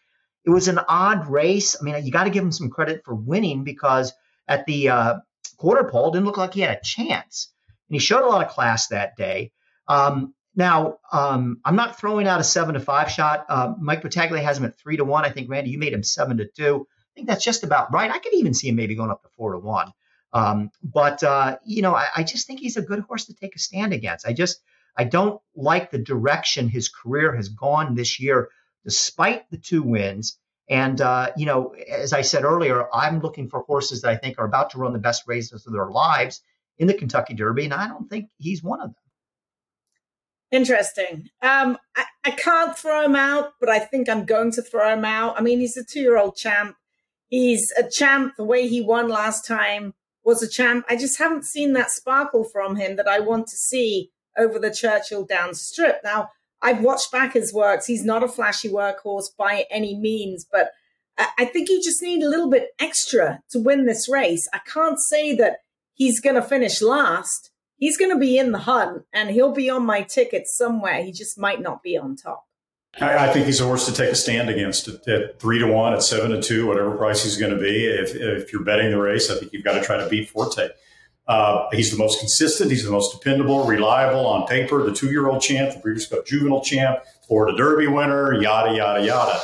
Speaker 1: It was an odd race. I mean, you got to give him some credit for winning because at the uh, quarter pole, didn't look like he had a chance. and he showed a lot of class that day. Um, now, um, I'm not throwing out a seven to five shot. Uh, Mike Battaglia has him at three to one. I think Randy, you made him seven to two. I think that's just about right. I could even see him maybe going up to four to one. Um, but uh, you know, I, I, just think he's a good horse to take a stand against. I just I don't like the direction his career has gone this year, despite the two wins. And uh, you know, as I said earlier, I'm looking for horses that I think are about to run the best races of their lives in the Kentucky Derby, and I don't think he's one of them.
Speaker 3: Interesting. Um, I, I can't throw him out, but I think I'm going to throw him out. I mean, he's a two-year-old champ. He's a champ. The way he won last time was a champ. I just haven't seen that sparkle from him that I want to see over the Churchill Downs Strip. Now, I've watched back his works. He's not a flashy workhorse by any means, but I think you just need a little bit extra to win this race. I can't say that he's going to finish last. He's going to be in the hunt and he'll be on my ticket somewhere. He just might not be on top.
Speaker 2: I, I think he's a horse to take a stand against at, at, three to one, at seven to two, whatever price he's going to be. If, if you're betting the race, I think you've got to try to beat Forte. Uh, he's the most consistent. He's the most dependable, reliable on paper. The two-year-old champ, the Breeders' Cup Juvenile champ, Florida Derby winner, yada yada yada.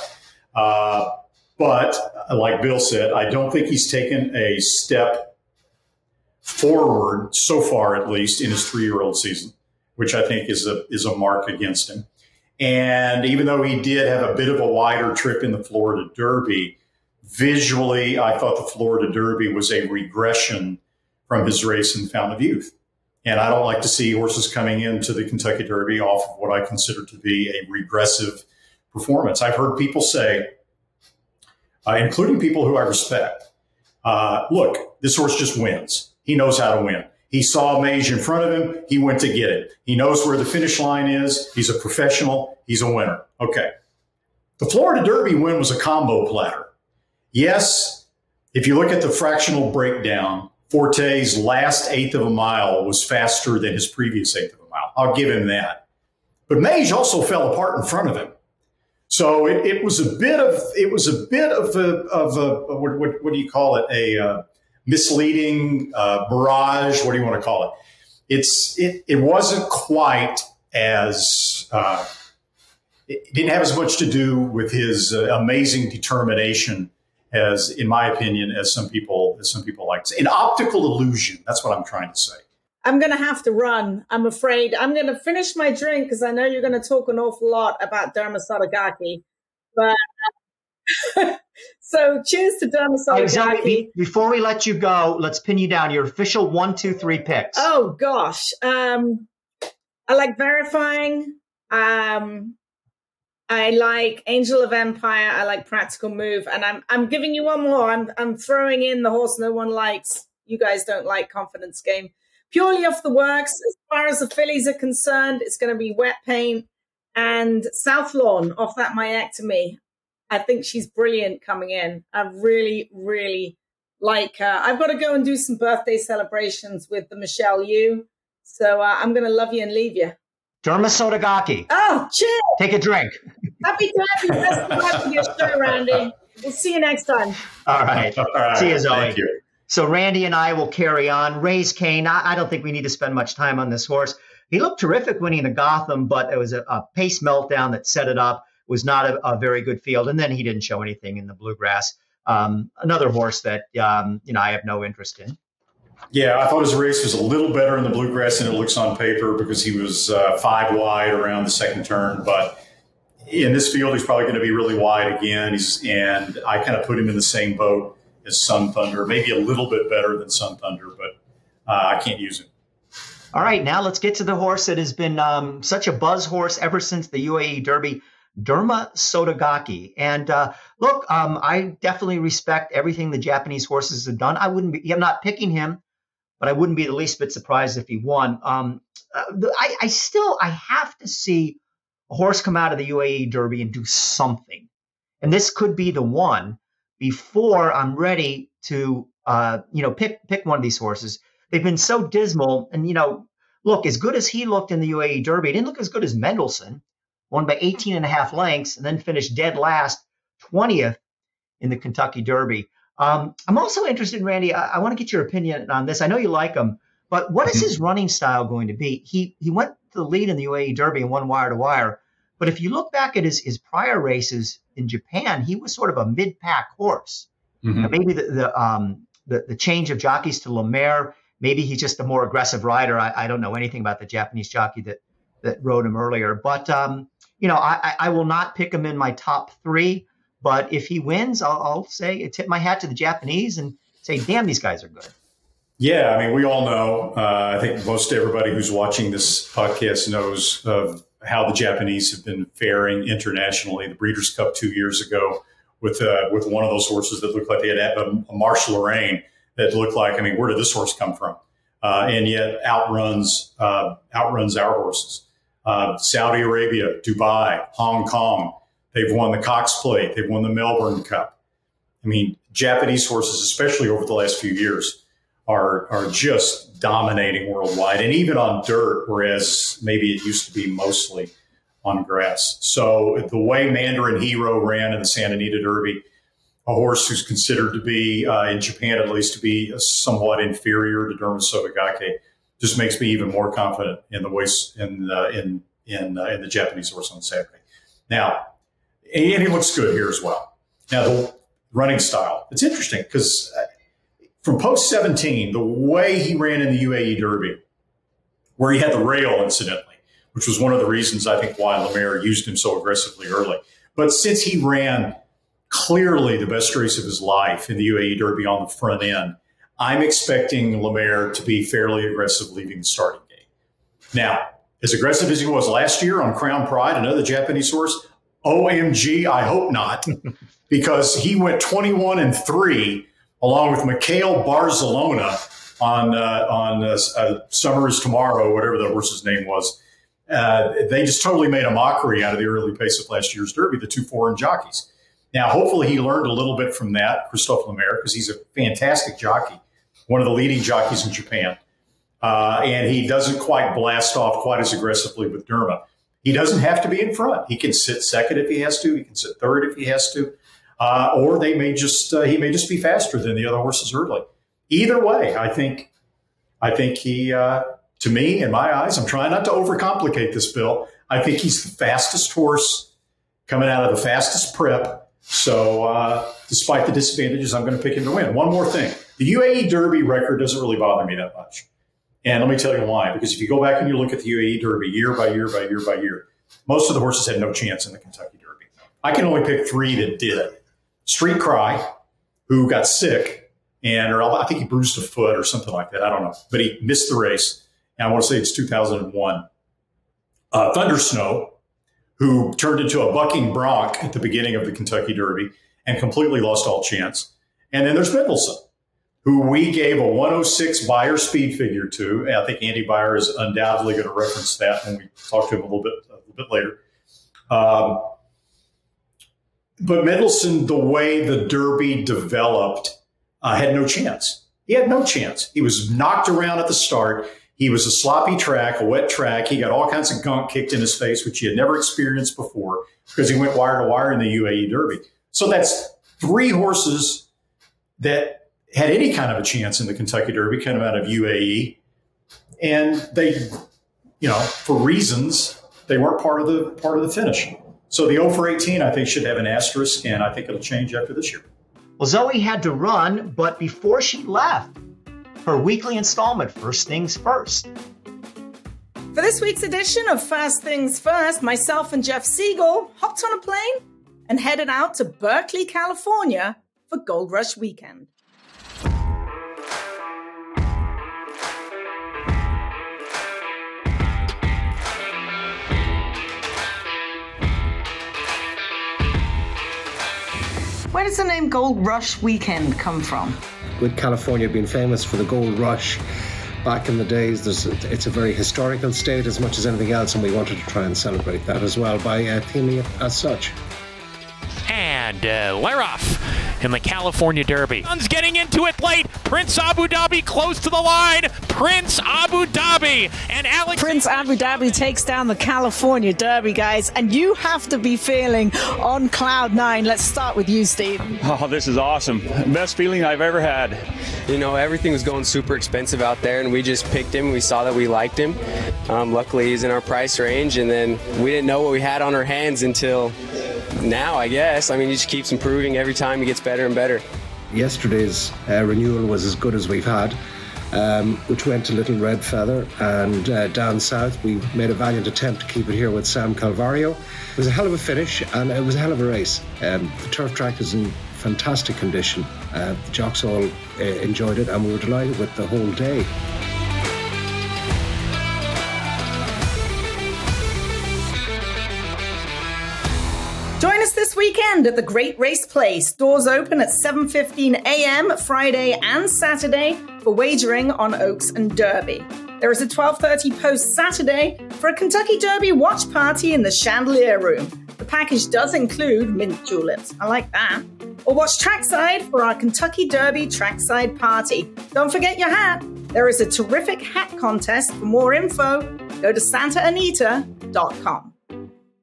Speaker 2: Uh, but like Bill said, I don't think he's taken a step forward so far, at least in his three-year-old season, which I think is a is a mark against him. And even though he did have a bit of a wider trip in the Florida Derby, visually, I thought the Florida Derby was a regression from his race in Fountain of Youth. And I don't like to see horses coming into the Kentucky Derby off of what I consider to be a regressive performance. I've heard people say, uh, including people who I respect, uh, look, this horse just wins. He knows how to win. He saw Mage in front of him. He went to get it. He knows where the finish line is. He's a professional. He's a winner. Okay. The Florida Derby win was a combo platter. Yes, if you look at the fractional breakdown, Forte's last eighth of a mile was faster than his previous eighth of a mile. I'll give him that. But Mage also fell apart in front of him. So it, it was a bit of it was a bit of a of a what, what, what do you call it a uh, misleading uh, barrage what do you want to call it it's it, it wasn't quite as uh, it didn't have as much to do with his uh, amazing determination as, in my opinion, as some people as some people like to say. An optical illusion. That's what I'm trying to say.
Speaker 3: I'm going to have to run. I'm afraid. I'm going to finish my drink because I know you're going to talk an awful lot about Derma Sotogake. But so cheers to Derma Sotogake.
Speaker 1: Before we let you go, let's pin you down. Your official one, two, three picks.
Speaker 3: Oh gosh, um, I like verifying. Um, I like Angel of Empire. I like Practical Move, and I'm I'm giving you one more. I'm I'm throwing in the horse no one likes. You guys don't like Confidence Game. Purely off the works. As far as the fillies are concerned, it's going to be Wet Paint and South Lawn off that myectomy. I think she's brilliant coming in. I really, really like her. I've got to go and do some birthday celebrations with the Michelle Yu. So uh, I'm going to love you and leave you.
Speaker 1: Derma Sotogake.
Speaker 3: Oh, cheers.
Speaker 1: Take a drink.
Speaker 3: Happy Derby. Best of luck with your show, Randy. We'll see you next time.
Speaker 1: All right.
Speaker 2: All right.
Speaker 1: See you, Zoe.
Speaker 2: Thank you.
Speaker 1: So Randy and I will carry on. Raise Cain. I, I, don't think we need to spend much time on this horse. He looked terrific winning the Gotham, but it was a, a pace meltdown that set it up. Was not a, a, very good field, and then he didn't show anything in the bluegrass. Um, another horse that um, you know I have no interest in.
Speaker 2: Yeah, I thought his race was a little better in the bluegrass than it looks on paper because he was uh, five wide around the second turn. But in this field, he's probably going to be really wide again. He's and I kind of put him in the same boat as Sun Thunder, maybe a little bit better than Sun Thunder, but uh, I can't use him.
Speaker 1: All right, now let's get to the horse that has been um, such a buzz horse ever since the UAE Derby. Derma Sotogake. And uh, look, um, I definitely respect everything the Japanese horses have done. I wouldn't be, I'm not picking him but I wouldn't be the least bit surprised if he won. Um, uh, I, I, still I have to see a horse come out of the UAE Derby and do something, and this could be the one before I'm ready to uh, you know pick pick one of these horses. They've been so dismal, and you know, look as good as he looked in the UAE Derby, he didn't look as good as Mendelssohn, won by 18 and a half lengths, and then finished dead last, 20th in the Kentucky Derby. Um, I'm also interested, Randy. I, I want to get your opinion on this. I know you like him, But what is his running style going to be? He he went to the lead in the UAE Derby and won wire to wire. But if you look back at his, his prior races in Japan, he was sort of a mid pack horse. Mm-hmm. Maybe the the, um, the, the change of jockeys to Lemaire. Maybe he's just a more aggressive rider. I, I don't know anything about the Japanese jockey that that rode him earlier. But um, you know, I, I will not pick him in my top three. But if he wins, I'll, I'll say tip my hat to the Japanese and say, damn, these guys are good.
Speaker 2: Yeah, I mean, we all know. Uh, I think most everybody who's watching this podcast knows of how the Japanese have been faring internationally. The Breeders' Cup two years ago with uh, with one of those horses that looked like they had a, a Marche Lorraine that looked like. I mean, where did this horse come from? Uh, and yet outruns uh, outruns our horses. Uh, Saudi Arabia, Dubai, Hong Kong. They've won the Cox Plate. They've won the Melbourne Cup. I mean, Japanese horses, especially over the last few years, are are just dominating worldwide, and even on dirt, whereas maybe it used to be mostly on grass. So the way Mandarin Hero ran in the Santa Anita Derby, a horse who's considered to be uh, in Japan at least to be somewhat inferior to Derma Sotogake, just makes me even more confident in the voice in uh, in in, uh, in the Japanese horse on Saturday. Now, and he looks good here as well. Now the running style, it's interesting because uh, from post 17, the way he ran in the UAE Derby, where he had the rail incidentally, which was one of the reasons I think why Lemaire used him so aggressively early. But since he ran clearly the best race of his life in the UAE Derby on the front end, I'm expecting Lemaire to be fairly aggressive leaving the starting gate. Now, as aggressive as he was last year on Crown Pride, another Japanese horse, OMG, I hope not, because he went 21 and 3 along with Mickael Barzalona on uh, on uh, uh, Summer is Tomorrow, whatever the horse's name was. Uh, they just totally made a mockery out of the early pace of last year's Derby, the two foreign jockeys. Now, hopefully, he learned a little bit from that, Christophe Lemaire, because he's a fantastic jockey, one of the leading jockeys in Japan. Uh, and he doesn't quite blast off quite as aggressively with Derma. He doesn't have to be in front. He can sit second if he has to. He can sit third if he has to uh, or they may just uh, he may just be faster than the other horses early. Either way, I think I think he uh, to me in my eyes, I'm trying not to overcomplicate this, Bill. I think he's the fastest horse coming out of the fastest prep. So uh, despite the disadvantages, I'm going to pick him to win. One more thing: the UAE Derby record doesn't really bother me that much. And let me tell you why. Because if you go back and you look at the UAE Derby year by year by year by year, most of the horses had no chance in the Kentucky Derby. I can only pick three that did. Street Cry, who got sick and, or I think he bruised a foot or something like that. I don't know, but he missed the race. And I want to say it's 2001. Uh, Thunder Snow, who turned into a bucking bronc at the beginning of the Kentucky Derby and completely lost all chance. And then there's Mendelssohn, who we gave a 106 Beyer speed figure to. And I think Andy Beyer is undoubtedly going to reference that when we talk to him a little bit a little bit later. Um, but Mendelssohn, the way the Derby developed, uh, had no chance. He had no chance. He was knocked around at the start. He was a sloppy track, a wet track. He got all kinds of gunk kicked in his face, which he had never experienced before because he went wire to wire in the UAE Derby. So that's three horses that had any kind of a chance in the Kentucky Derby, kind of out of UAE. And they, you know, for reasons, they weren't part of the part of the finish. So the 0 for 18, I think, should have an asterisk, and I think it'll change after this year.
Speaker 1: Well, Zoe had to run, but before she left, her weekly installment, First Things First.
Speaker 3: For this week's edition of First Things First, myself and Jeff Siegel hopped on a plane and headed out to Berkeley, California for Gold Rush weekend. Where does the name Gold Rush Weekend come from?
Speaker 10: With California being famous for the gold rush back in the days, it's a very historical state as much as anything else, and we wanted to try and celebrate that as well by uh, theming it as such.
Speaker 11: And and uh, Leroff in the California Derby. Sun's getting into it late. Prince Abu Dhabi close to the line. Prince Abu Dhabi and Alex.
Speaker 3: Prince Abu Dhabi takes down the California Derby, guys, and you have to be feeling on cloud nine. Let's start with you, Steve.
Speaker 12: Oh, this is awesome. Best feeling I've ever had.
Speaker 13: You know, everything was going super expensive out there, and we just picked him. We saw that we liked him. Um, luckily, he's in our price range, and then we didn't know what we had on our hands until now, I guess. I mean, he just keeps improving every time. He gets better and better.
Speaker 10: Yesterday's uh, renewal was as good as we've had. Um, which went to Little Red Feather. And uh, down south, we made a valiant attempt to keep it here with Sam Calvario. It was a hell of a finish and it was a hell of a race. Um, the turf track is in fantastic condition. Uh, the jocks all uh, enjoyed it and we were delighted with the whole day.
Speaker 3: Weekend at the Great Race Place. Doors open at 7:15 a.m. Friday and Saturday for wagering on Oaks and Derby. There is a 12:30 post Saturday for a Kentucky Derby watch party in the Chandelier Room. The package does include mint juleps. I like that. Or watch trackside for our Kentucky Derby trackside party. Don't forget your hat. There is a terrific hat contest. For more info, go to santaanita.com.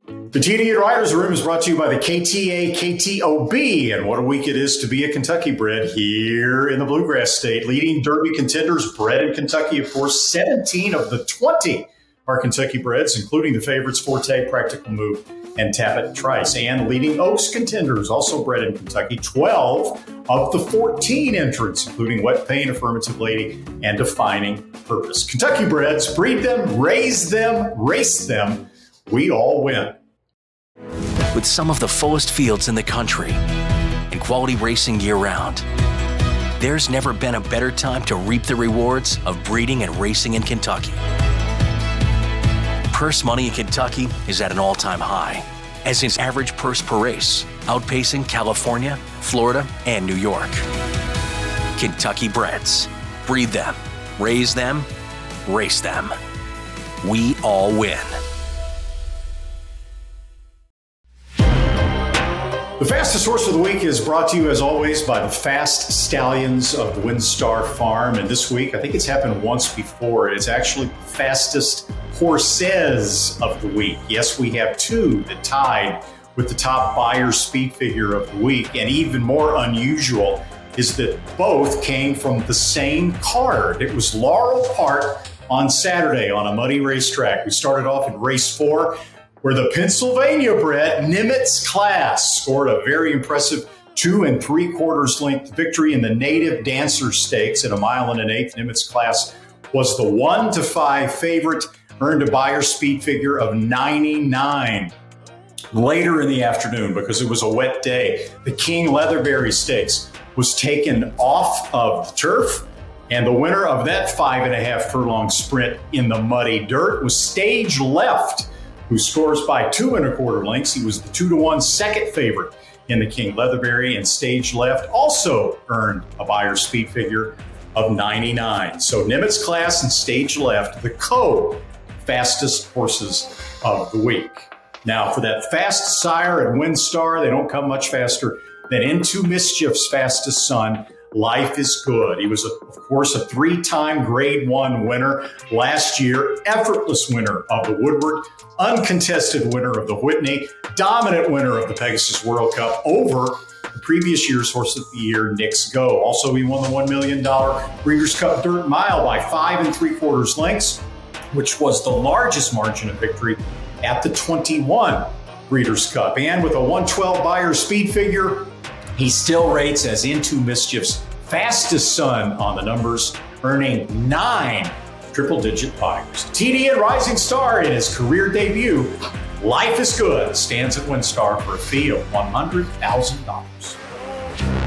Speaker 2: The TDN Writers Room is brought to you by the KTA KTOB, and what a week it is to be a Kentucky bred here in the Bluegrass State. Leading Derby contenders bred in Kentucky, of course, 17 of the 20 are Kentucky breds, including the favorites Forte, Practical Move, and Tapit Trice. And leading Oaks contenders, also bred in Kentucky, 12 of the 14 entrants, including Wet Paint, Affirmative Lady, and Defining Purpose. Kentucky breds, breed them, raise them, race them. We all win
Speaker 14: with some of the fullest fields in the country and quality racing year round. There's never been a better time to reap the rewards of breeding and racing in Kentucky. Purse money in Kentucky is at an all time high, as is average purse per race, outpacing California, Florida, and New York. Kentucky breds. Breed them, raise them, race them. We all win.
Speaker 2: The fastest horse of the week is brought to you, as always, by the Fast Stallions of Windstar Farm. And this week, I think it's happened once before. It's actually the fastest horses of the week. Yes, we have two that tied with the top Beyer speed figure of the week. And even more unusual is that both came from the same card. It was Laurel Park on Saturday on a muddy racetrack. We started off in race four where the Pennsylvania bred Nimitz class scored a very impressive two and three quarters length victory in the native dancer stakes at a mile and an eighth. Nimitz class was the one to five favorite, earned a Beyer speed figure of 99. Later in the afternoon, because it was a wet day, the King Leatherbury Stakes was taken off of the turf. And the winner of that five and a half furlong sprint in the muddy dirt was Stage Left who scores by two and a quarter lengths. He was the two to one second favorite in the King Leatherbury, and Stage Left also earned a Beyer speed figure of 99. So Nimitz class and Stage Left, the co fastest horses of the week. Now, for that fast sire and Windstar, they don't come much faster than Into Mischief's fastest son, Life is Good. He was, of course, a three time grade one winner last year, effortless winner of the Woodward, uncontested winner of the Whitney, dominant winner of the Pegasus World Cup over the previous year's Horse of the Year, Knicks Go. Also, he won the $1 million Breeders' Cup Dirt Mile by five and three quarters lengths, which was the largest margin of victory at the 21 Breeders' Cup. And with a 112 Beyer speed figure, he still rates as Into Mischief's fastest son on the numbers, earning nine triple digit Beyers. TDN Rising Star in his career debut, Life is Good, stands at Windstar for a fee of $100,000.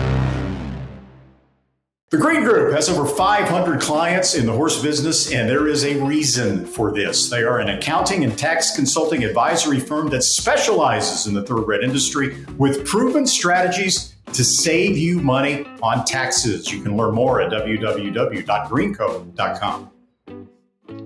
Speaker 2: The Green Group has over 500 clients in the horse business, and there is a reason for this. They are an accounting and tax consulting advisory firm that specializes in the thoroughbred industry with proven strategies to save you money on taxes. You can learn more at www.greenco.com.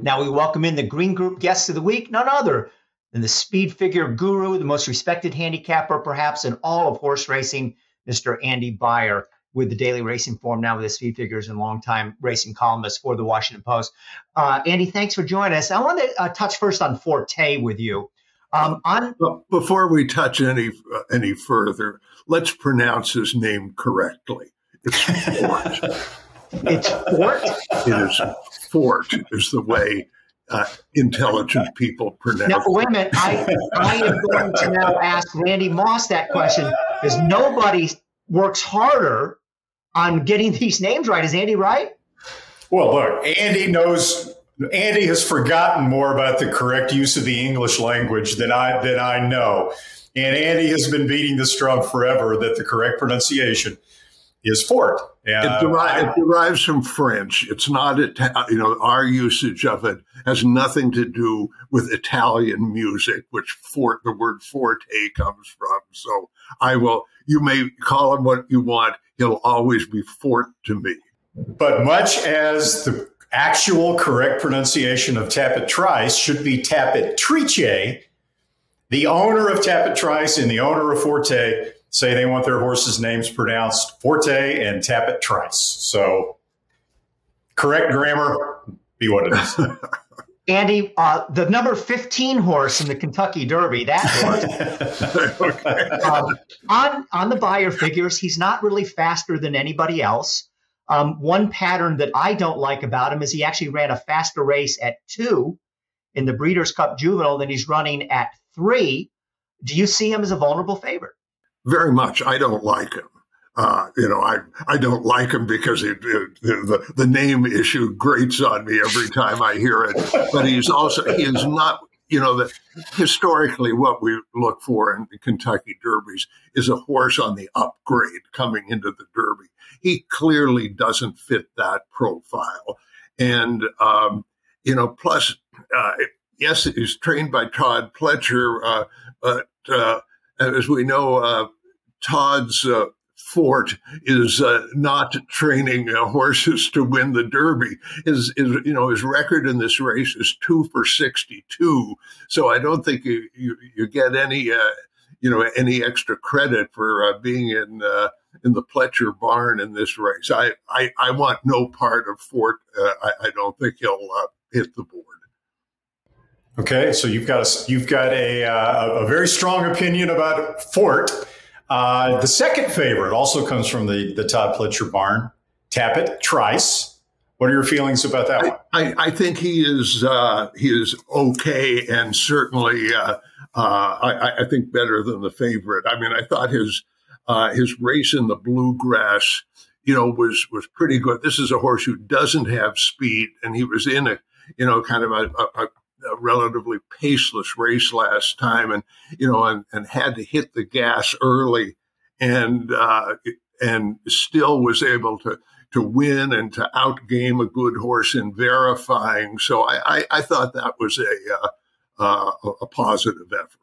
Speaker 1: Now we welcome in the Green Group guest of the week, none other than the speed figure guru, the most respected handicapper perhaps in all of horse racing, Mr. Andy Beyer with the daily racing form now with his speed figures and longtime racing columnist for the Washington Post. Uh, Andy, thanks for joining us. I want to uh, touch first on Forte with you. Um, on
Speaker 15: before we touch any uh, any further, let's pronounce his name correctly. It's Fort.
Speaker 1: it's Fort.
Speaker 15: It is Fort. Is the way uh, intelligent people pronounce.
Speaker 1: Now, wait a minute. I, I am going to now ask Randy Moss that question because nobody works harder on getting these names right. Is Andy right?
Speaker 2: Well, look, Andy knows. Andy has forgotten more about the correct use of the English language than I than I know, and Andy has been beating this drum forever that the correct pronunciation is fort.
Speaker 15: Uh, it, deri- it, derives from French. It's not, you know, our usage of it has nothing to do with Italian music, which fort, the word forte comes from. So I will, you may call him what you want. He'll always be fort to me.
Speaker 2: But much as the actual correct pronunciation of Tapit Trice should be Tapit Trice, the owner of Tapit Trice and the owner of Forte say they want their horses' names pronounced Forte and Tapit Trice. So, correct grammar, be what it is.
Speaker 1: Andy, uh, the number 15 horse in the Kentucky Derby, that horse, um, on, on the Beyer figures, he's not really faster than anybody else. Um, one pattern that I don't like about him is he actually ran a faster race at two in the Breeders' Cup Juvenile than he's running at three. Do you see him as a vulnerable favorite?
Speaker 15: very much. I don't like him. Uh, you know, I I don't like him because it, it, the the name issue grates on me every time I hear it. But he's also he is not. You know that historically, what we look for in Kentucky Derbies is a horse on the upgrade coming into the Derby. He clearly doesn't fit that profile, and um, you know, plus, uh, yes, he's trained by Todd Pletcher, uh, but uh, as we know, uh, Todd's fort is uh, not training uh, horses to win the Derby. His, his, you know, his record in this race is two for sixty-two. So I don't think you you, you get any, uh, you know, any extra credit for uh, being in in the Pletcher barn in this race. I I, I want no part of Fort. I, I, don't think he'll hit the board.
Speaker 2: Okay, so you've got a, you've got a, uh, a very strong opinion about Fort. Uh, the second favorite also comes from the the Todd Pletcher barn, Tapit Trice. What are your feelings about that one?
Speaker 15: I, I think he is uh, he is okay and certainly uh, uh, I, I, think better than the favorite. I mean, I thought his uh, his race in the bluegrass, you know, was was pretty good. This is a horse who doesn't have speed, and he was in a you know kind of a, a, a relatively paceless race last time, and you know, and, and had to hit the gas early, and uh, and still was able to to win and to outgame a good horse in verifying. So I, I, I thought that was a uh, uh, a positive effort.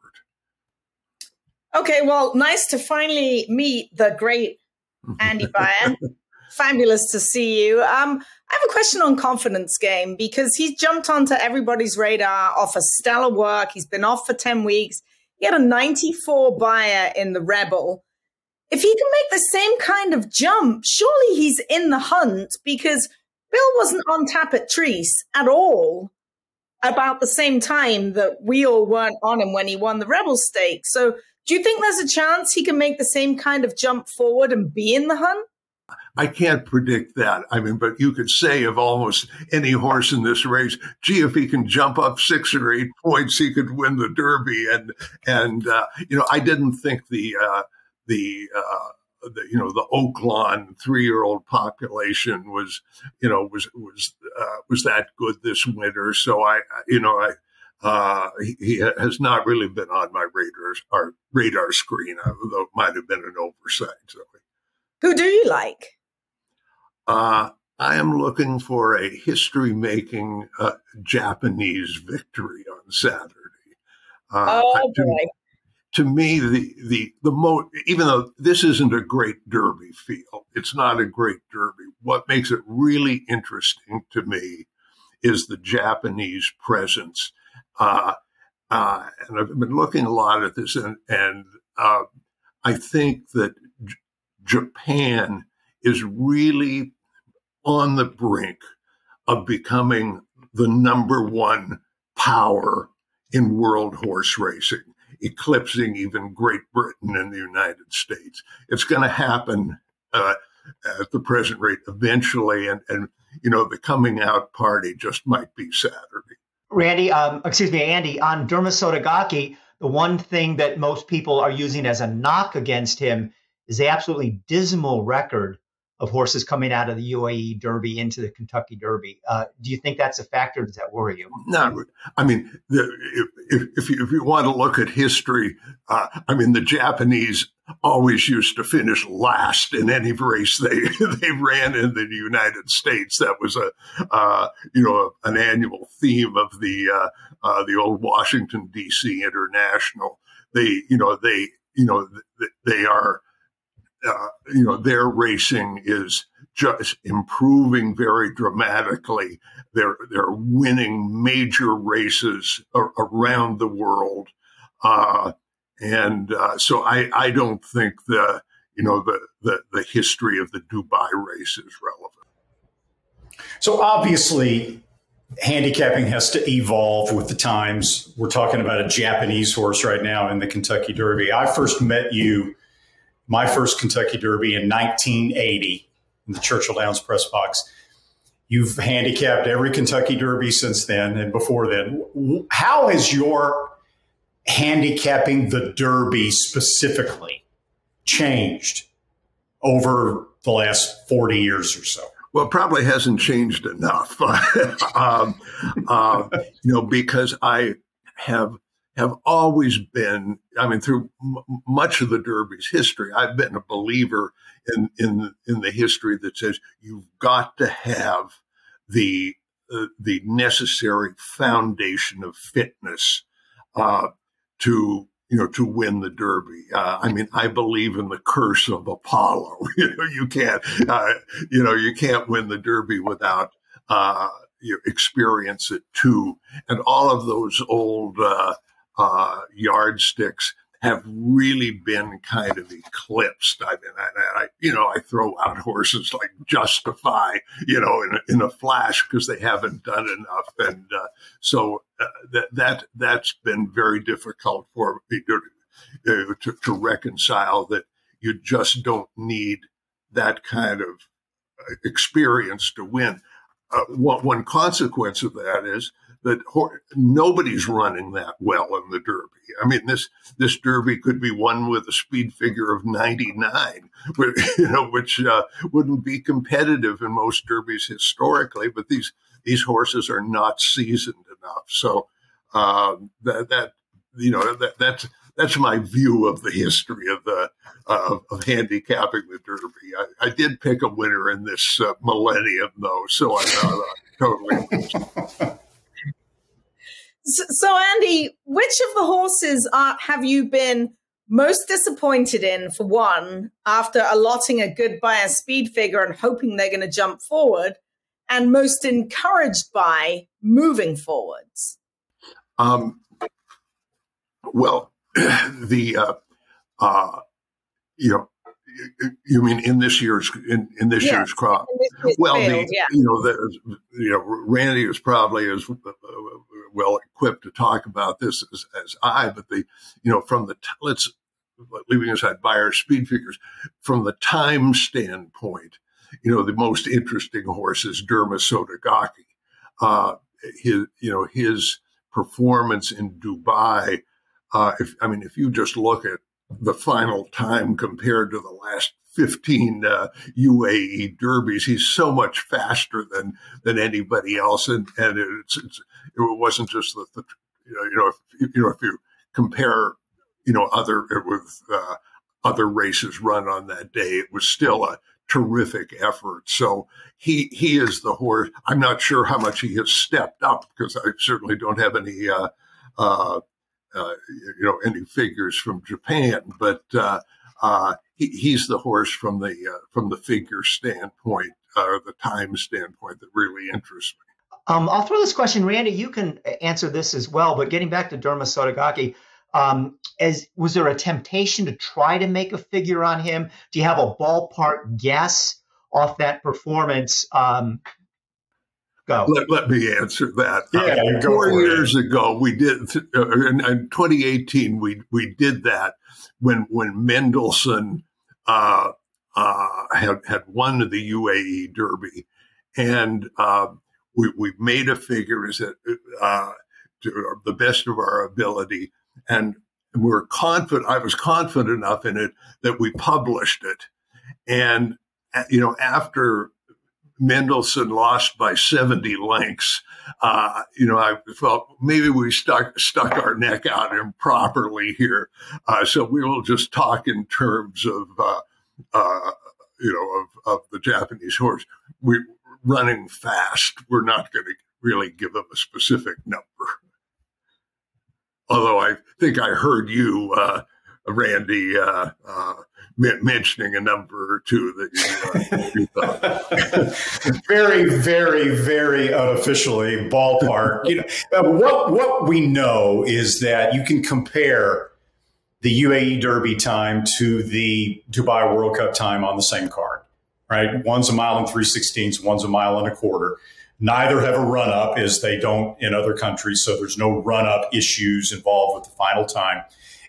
Speaker 3: Okay, well, nice to finally meet the great Andy Beyer. Fabulous to see you. Um, I have a question on confidence game because he's jumped onto everybody's radar off a stellar work. He's been off for 10 weeks. He had a 94 Beyer in the Rebel. If he can make the same kind of jump, surely he's in the hunt because Bill wasn't on Tapit Trice at all about the same time that we all weren't on him when he won the Rebel Stake. So do you think there's a chance he can make the same kind of jump forward and be in the hunt?
Speaker 15: I can't predict that. I mean, but you could say of almost any horse in this race, gee, if he can jump up six or eight points, he could win the Derby. And and uh, you know, I didn't think the uh, the, uh, the you know the Oaklawn three year old population was you know was was uh, was that good this winter. So I you know I. Uh, he, he, has not really been on my radar, our radar screen, although it might have been an oversight. So.
Speaker 3: Who do you like?
Speaker 15: Uh, I am looking for a history making uh, Japanese victory on Saturday.
Speaker 3: Uh, oh,
Speaker 15: to,
Speaker 3: boy.
Speaker 15: to me, the, the, the mo- even though this isn't a great derby field, it's not a great derby. What makes it really interesting to me is the Japanese presence. Uh, uh, and I've been looking a lot at this, and, and uh, I think that Japan is really on the brink of becoming the number one power in world horse racing, eclipsing even Great Britain and the United States. It's going to happen uh, at the present rate eventually, and, and you know the coming out party just might be Saturday.
Speaker 1: Randy, um, excuse me, Andy, on Derma Sotogake, the one thing that most people are using as a knock against him is the absolutely dismal record of horses coming out of the UAE Derby into the Kentucky Derby. Uh, do you think that's a factor? Does that worry you?
Speaker 15: No, I mean, the, if, if, you, if you want to look at history, uh, I mean, the Japanese always used to finish last in any race they they ran in the United States. That was a uh, you know an annual theme of the uh, uh, the old Washington D.C. International. They you know they you know they are uh, you know, their racing is just improving very dramatically. They're they're winning major races around the world, uh, and uh, so I I don't think the you know the, the the history of the Dubai race is relevant.
Speaker 2: So obviously, handicapping has to evolve with the times. We're talking about a Japanese horse right now in the Kentucky Derby. I first met you my first Kentucky Derby in 1980 in the Churchill Downs press box. You've handicapped every Kentucky Derby since then and before then. How has your handicapping the Derby specifically changed over the last 40 years or so?
Speaker 15: Well, probably hasn't changed enough, um, uh, you know, because I have have always been, I mean, through m- much of the Derby's history, I've been a believer in, in, in the history that says you've got to have the, uh, the necessary foundation of fitness, uh, to, you know, to win the Derby. Uh, I mean, I believe in the curse of Apollo. you know, you can't, uh, you know, you can't win the Derby without, uh, you experience it too. And all of those old, uh, yardsticks have really been kind of eclipsed. I mean, I, I, you know, I throw out horses like Justify, you know, in in a flash because they haven't done enough, and uh, so uh, that that that's been very difficult for me to, uh, to, to reconcile. That you just don't need that kind of uh, experience to win. Uh, one, one consequence of that is that nobody's running that well in the Derby. I mean, this this Derby could be won with a speed figure of 99, you know, which uh, wouldn't be competitive in most Derbies historically. But these these horses are not seasoned enough, so um, that that you know that that's that's my view of the history of the uh, of handicapping the Derby. I, I, did pick a winner in this uh, millennium, though, so I'm not totally.
Speaker 3: So, so, Andy, which of the horses are, have you been most disappointed in, for one, after allotting a good Beyer speed figure and hoping they're going to jump forward, and most encouraged by moving forwards?
Speaker 15: Um, well, the uh, uh, you know you mean in this year's in, in this year's crop?
Speaker 3: This
Speaker 15: well,
Speaker 3: field,
Speaker 15: the,
Speaker 3: yeah.
Speaker 15: you know, the, you know, Randy is probably as uh, well equipped to talk about this as, as I. But the, you know, from the t- let's leaving aside Beyer speed figures, from the time standpoint, you know, the most interesting horse is Derma Sotogake. Uh, his, you know, his performance in Dubai. Uh, if I mean, if you just look at the final time compared to the last 15 uh, UAE derbies. He's so much faster than than anybody else, and and it's, it's it wasn't just the, the you know if you know if you compare you know other with uh, other races run on that day, it was still a terrific effort. So he he is the horse. I'm not sure how much he has stepped up because I certainly don't have any. Uh, uh, you know any figures from Japan, but uh, uh, he, he's the horse from the uh, from the figure standpoint or the time standpoint that really interests me.
Speaker 1: Um, I'll throw this question, Randy. You can answer this as well. But getting back to Derma Sotogake, um, as was there a temptation to try to make a figure on him? Do you have a ballpark guess off that performance? Um, go.
Speaker 15: Let, let, me answer that.
Speaker 2: Yeah,
Speaker 15: uh, four years it. ago, we did uh, in, in, 2018. We we did that when when Mendelssohn uh, uh had had won the UAE Derby, and uh, we we made a figure is that uh, to the best of our ability and we're confident. I was confident enough in it that we published it, and you know after Mendelssohn lost by 70 lengths. Uh, you know, I felt maybe we stuck stuck our neck out improperly here. Uh, so we will just talk in terms of, uh, uh you know, of, of the Japanese horse. We're running fast. We're not going to really give them a specific number. Although I think I heard you, uh, Randy, uh, mentioning a number or two that you,
Speaker 2: you very, very, very unofficially ballpark. You know, uh, what what we know is that you can compare the UAE Derby time to the Dubai World Cup time on the same card, right? One's a mile and three sixteenths, one's a mile and a quarter. Neither have a run up, as they don't in other countries. So there's no run up issues involved with the final time.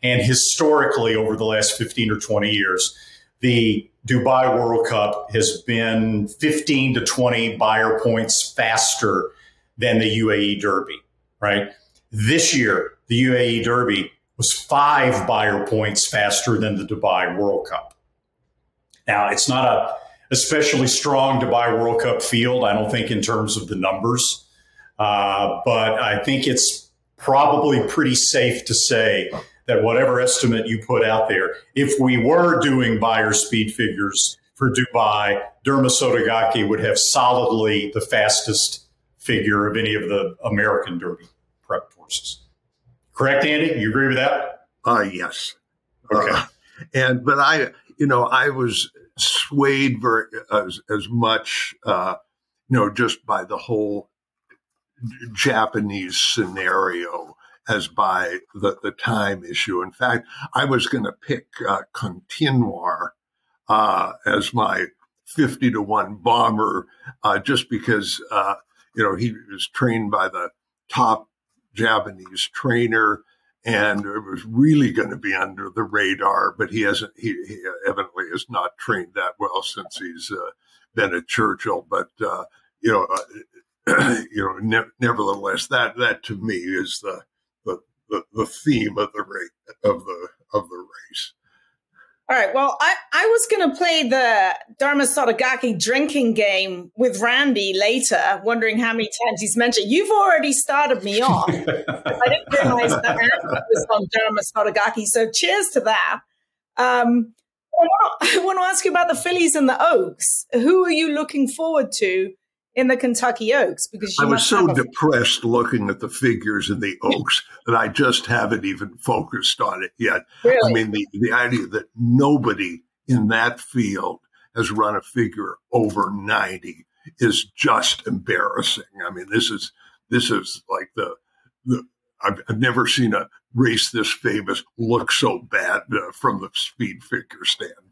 Speaker 2: And historically, over the last 15 or 20 years, the Dubai World Cup has been 15 to 20 Beyer points faster than the UAE Derby, right? This year, the UAE Derby was five Beyer points faster than the Dubai World Cup. Now, it's not a especially strong Dubai World Cup field, I don't think, in terms of the numbers, uh, but I think it's probably pretty safe to say that whatever estimate you put out there, if we were doing Beyer speed figures for Dubai, Derma Sotogake would have solidly the fastest figure of any of the American Derby prep horses. Correct, Andy? You agree with that?
Speaker 15: Uh, yes.
Speaker 2: Okay. Uh,
Speaker 15: and but I, you know, I was swayed very as as much, uh, you know, just by the whole Japanese scenario as by the, the time issue. In fact, I was going to pick uh, Continuar uh, as my 50 to 1 bomber uh, just because, uh, you know, he was trained by the top Japanese trainer and it was really going to be under the radar, but he hasn't, he, he evidently has not trained that well since he's uh, been at Churchill. But, uh, you know, you know, ne- nevertheless, that that to me is the the, the theme of the race of the of the race.
Speaker 3: All right. Well, I, I was going to play the Derma Sotogake drinking game with Randy later, wondering how many times he's mentioned. You've already started me off. I didn't realize that Randy was on Derma Sotogake. So cheers to that. Um, I want to ask you about the fillies and the Oaks. Who are you looking forward to in the Kentucky Oaks because
Speaker 15: I was so depressed looking at the figures in the Oaks that I just haven't even focused on it yet.
Speaker 3: Really?
Speaker 15: I mean, the, the idea that nobody in that field has run a figure over 90 is just embarrassing. I mean, this is this is like the the I've, I've never seen a race this famous look so bad uh, from the speed figure standpoint.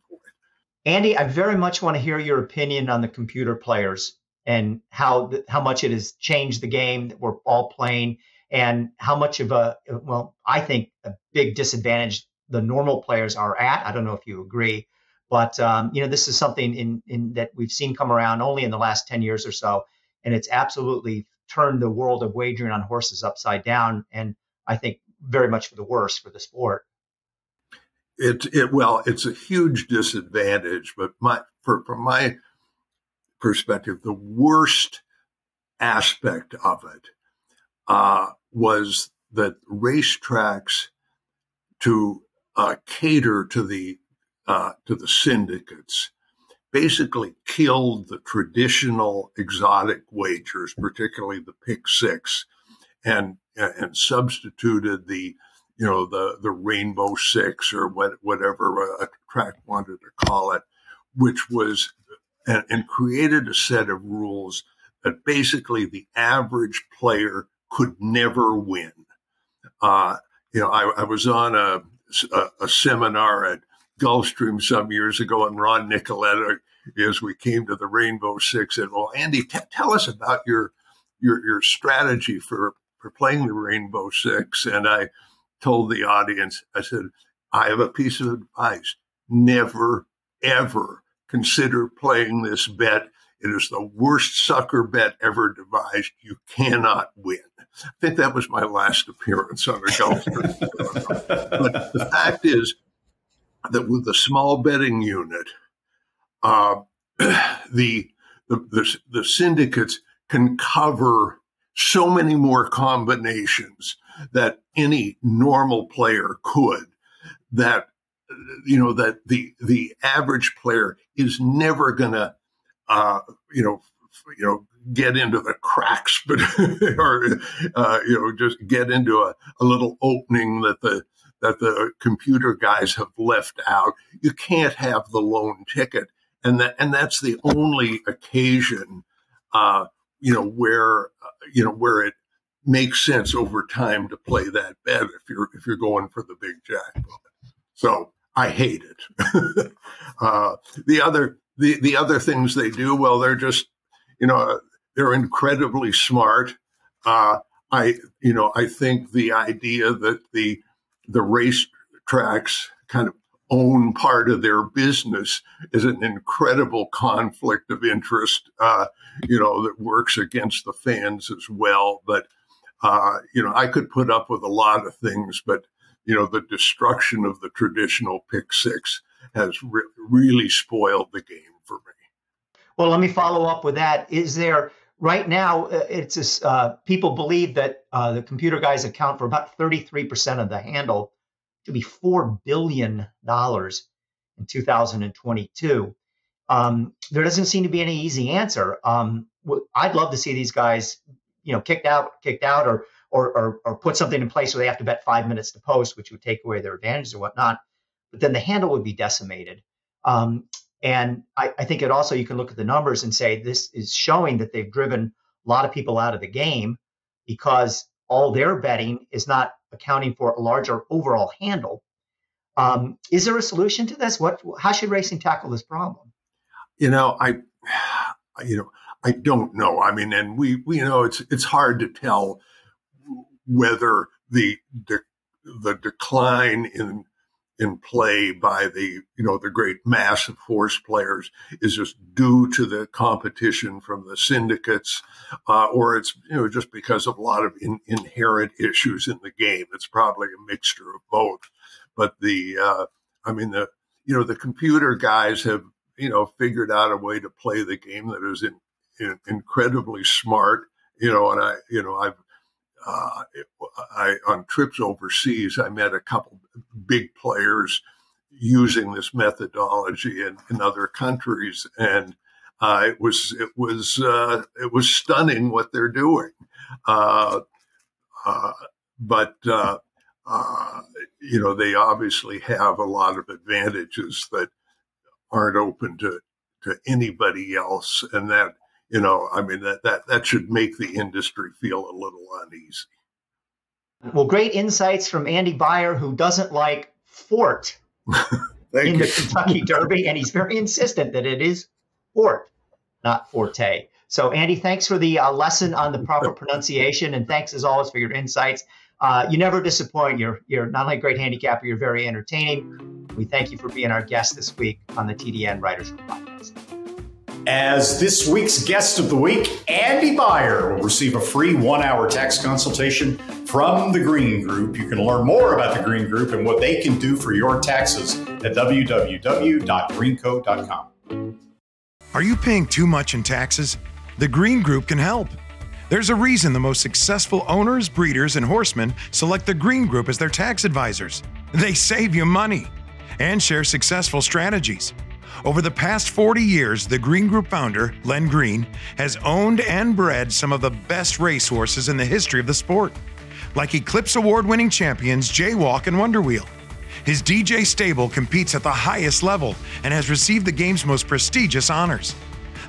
Speaker 1: Andy, I very much want to hear your opinion on the computer players and how how much it has changed the game that we're all playing, and how much of a well, I think a big disadvantage the normal players are at. I don't know if you agree, but um, you know this is something in in that we've seen come around only in the last ten years or so, and it's absolutely turned the world of wagering on horses upside down, and I think very much for the worse for the sport.
Speaker 15: It, it well, it's a huge disadvantage, but my for from my perspective, the worst aspect of it uh, was that racetracks to uh, cater to the uh, to the syndicates basically killed the traditional exotic wagers, particularly the pick six, and and substituted the you know the the rainbow six or what, whatever a track wanted to call it, which was and, and created a set of rules that basically the average player could never win. Uh, you know, I, I was on a, a, a, seminar at Gulfstream some years ago, and Ron Nicoletta, as we came to the Rainbow Six, said, "Well, Andy, t- tell us about your your your strategy for for playing the Rainbow Six. And I told the audience, I said, "I have a piece of advice: never, ever consider playing this bet it is the worst sucker bet ever devised. You cannot win. I think that was my last appearance on the golf but the fact is that with the small betting unit, uh, the, the, the the syndicates can cover so many more combinations that any normal player could. That you know that the the average player is never going to uh, you know, you know, get into the cracks, but or uh, you know, just get into a, a little opening that the that the computer guys have left out. You can't have the lone ticket, and that and that's the only occasion, uh, you know, where uh, you know where it makes sense over time to play that bet if you're if you're going for the big jackpot. So I hate it. uh, the other the the other things they do, well, they're just you know they're incredibly smart. Uh, I you know I think the idea that the the race tracks kind of own part of their business is an incredible conflict of interest. Uh, you know that works against the fans as well. But uh, you know I could put up with a lot of things, but you know the destruction of the traditional pick six has re- really spoiled the game for me.
Speaker 1: Well, let me follow up with that. Is there right now? Uh, it's uh, people believe that uh, the computer guys account for about 33% of the handle, to be four billion dollars in 2022. Um, there doesn't seem to be any easy answer. Um, I'd love to see these guys, you know, kicked out, kicked out, or or, or, or put something in place where they have to bet five minutes to post, which would take away their advantages or whatnot. But then the handle would be decimated. Um, and I, I, think it also you can look at the numbers and say this is showing that they've driven a lot of people out of the game because all their betting is not accounting for a larger overall handle. Um, is there a solution to this? What how should racing tackle this problem?
Speaker 15: You know, I you know, I don't know. I mean, and we, we know it's it's hard to tell whether the the, the decline in in play by the you know the great mass of horse players is just due to the competition from the syndicates, uh, or it's you know just because of a lot of in, inherent issues in the game. It's probably a mixture of both. But the uh, I mean the you know the computer guys have you know figured out a way to play the game that is in, in incredibly smart. You know, and I you know I've uh, I, on trips overseas, I met a couple big players using this methodology in, in other countries, and uh, it was it was uh, it was stunning what they're doing. Uh, uh, but uh, you know, they obviously have a lot of advantages that aren't open to to anybody else, and that you know, I mean that that that should make the industry feel a little uneasy.
Speaker 1: Well, great insights from Andy Beyer, who doesn't like Fort in
Speaker 15: you.
Speaker 1: the Kentucky Derby, and he's very insistent that it is Fort, not Forte. So, Andy, thanks for the uh, lesson on the proper pronunciation, and thanks as always for your insights. Uh, you never disappoint. You're you're not only a great handicapper, you're very entertaining. We thank you for being our guest this week on the TDN Writers podcast.
Speaker 2: As this week's guest of the week, Andy Beyer will receive a free one hour tax consultation from the Green Group. You can learn more about the Green Group and what they can do for your taxes at www.greenco.com.
Speaker 16: Are you paying too much in taxes? The Green Group can help. There's a reason the most successful owners, breeders, and horsemen select the Green Group as their tax advisors. They save you money and share successful strategies. Over the past 40 years, the Green Group founder, Len Green, has owned and bred some of the best racehorses in the history of the sport, like Eclipse Award winning champions Jaywalk and Wonderwheel. His DJ stable competes at the highest level and has received the game's most prestigious honors.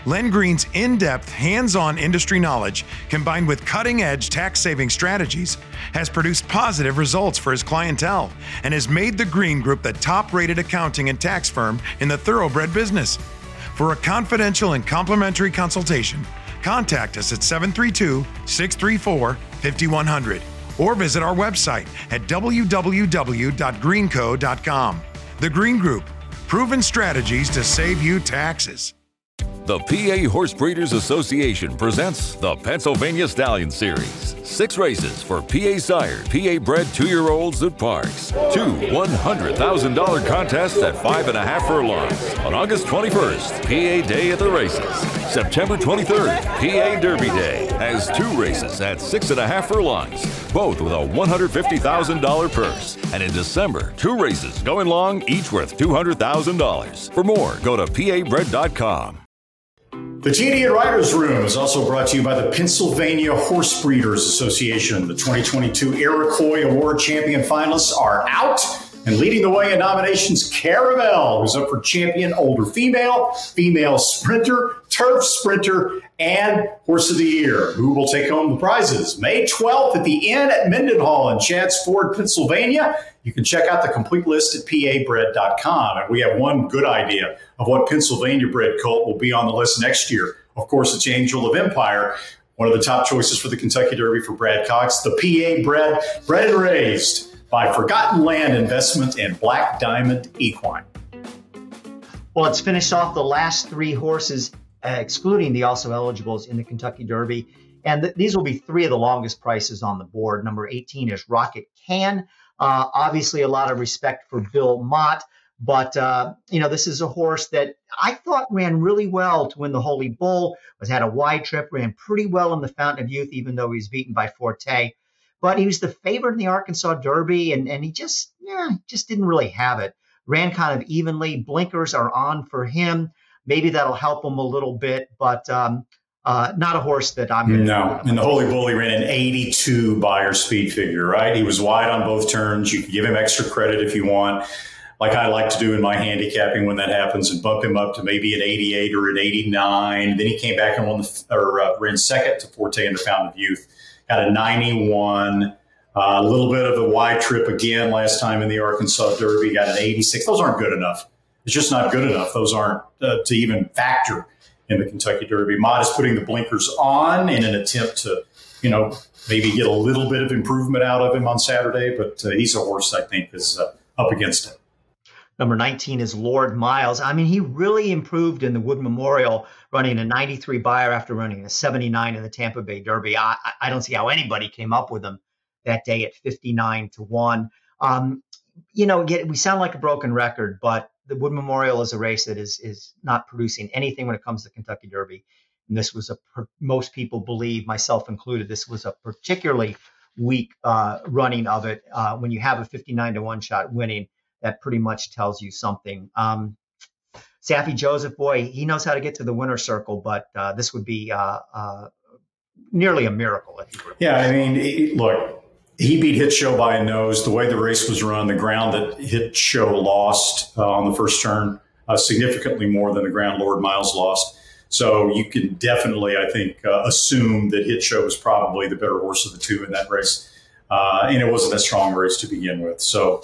Speaker 16: Len Green's in depth, hands on industry knowledge, combined with cutting edge tax saving strategies, has produced positive results for his clientele and has made the Green Group the top rated accounting and tax firm in the thoroughbred business. For a confidential and complimentary consultation, contact us at 732 634 5100 or visit our website at www.greenco.com. The Green Group, proven strategies to save you taxes.
Speaker 17: The PA Horse Breeders Association presents the Pennsylvania Stallion Series. Six races for PA sired, PA bred two year olds at parks. Two $100,000 contests at five and a half furlongs. On August 21st, PA Day at the races. September 23rd, PA Derby Day has two races at six and a half furlongs, both with a $150,000 purse. And in December, two races going long, each worth $200,000. For more, go to pabred.com.
Speaker 2: The TDN Writers Room is also brought to you by the Pennsylvania Horse Breeders Association. The 2022 Iroquois Award champion finalists are out. And leading the way in nominations, Caravel, who's up for champion older female, female sprinter, turf sprinter, and horse of the year. Who will take home the prizes? May 12th at the Inn at Mendenhall in Chadds Ford, Pennsylvania. You can check out the complete list at pabred.com. And we have one good idea of what Pennsylvania bred colt will be on the list next year. Of course, it's Angel of Empire, one of the top choices for the Kentucky Derby for Brad Cox, the PA bred, bred and raised by Forgotten Land Investment and Black Diamond Equine.
Speaker 1: Well, it's finished off the last three horses, uh, excluding the also eligibles in the Kentucky Derby. And th- these will be three of the longest prices on the board. Number 18 is Rocket Can. Uh, obviously, a lot of respect for Bill Mott. But uh, you know, this is a horse that I thought ran really well to win the Holy Bull. Was had a wide trip, ran pretty well in the Fountain of Youth, even though he was beaten by Forte. But he was the favorite in the Arkansas Derby, and and he just yeah, just didn't really have it. Ran kind of evenly. Blinkers are on for him. Maybe that'll help him a little bit, but um, uh, not a horse that I'm going
Speaker 2: to. No, in the Holy Bull, he ran an 82 Beyer speed figure, right? He was wide on both turns. You can give him extra credit if you want like I like to do in my handicapping when that happens, and bump him up to maybe an 88 or an 89. Then he came back and won the, or uh, ran second to Forte in the Fountain of Youth, got a 91. Uh, a little bit of the wide trip again last time in the Arkansas Derby, got an 86. Those aren't good enough. It's just not good enough. Those aren't uh, to even factor in the Kentucky Derby. Mott is putting the blinkers on in an attempt to, you know, maybe get a little bit of improvement out of him on Saturday, but uh, he's a horse I think is uh, up against it.
Speaker 1: Number 19 is Lord Miles. I mean, he really improved in the Wood Memorial, running a 93 Beyer after running a 79 in the Tampa Bay Derby. I, I don't see how anybody came up with him that day at 59 to 1. Um, you know, we sound like a broken record, but the Wood Memorial is a race that is is not producing anything when it comes to Kentucky Derby. And this was a most people believe, myself included, this was a particularly weak uh, running of it. Uh, when you have a 59 to one shot winning, that pretty much tells you something. Um, Saffie Joseph, boy, he knows how to get to the winner's circle, but uh, this would be uh, uh, nearly a miracle.
Speaker 2: yeah, I mean, look, he beat Hit Show by a nose. The way the race was run, the ground that Hit Show lost uh, on the first turn, uh, significantly more than the ground Lord Miles lost. So you can definitely, I think, uh, assume that Hit Show was probably the better horse of the two in that race. and it wasn't a strong race to begin with. So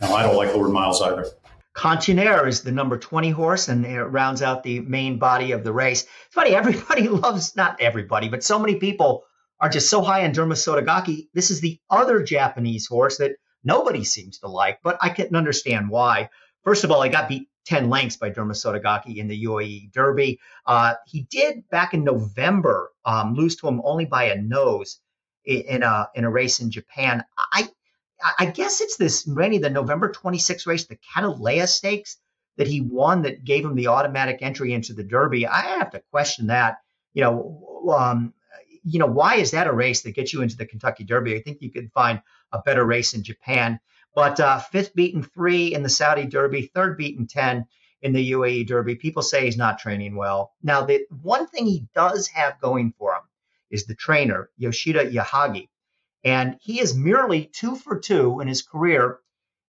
Speaker 2: no, I don't like Lord Miles either.
Speaker 1: Continuar is the number 20 horse and it rounds out the main body of the race. It's funny, everybody loves, not everybody, but so many people are just so high on Derma Sotogake. This is the other Japanese horse that nobody seems to like, but I can understand why. First of all, he got beat 10 lengths by Derma Sotogake in the UAE Derby. Uh, he did back in November um, lose to him only by a nose in a in a race in Japan. I I guess it's this Randy, the November 26th race, the Cattleya Stakes that he won that gave him the automatic entry into the Derby. I have to question that. You know, um, you know, why is that a race that gets you into the Kentucky Derby? I think you could find a better race in Japan. But uh, fifth beaten three in the Saudi Derby, third beaten 10 in the UAE Derby. People say he's not training well. Now, the one thing he does have going for him is the trainer, Yoshito Yahagi. And he is merely two for two in his career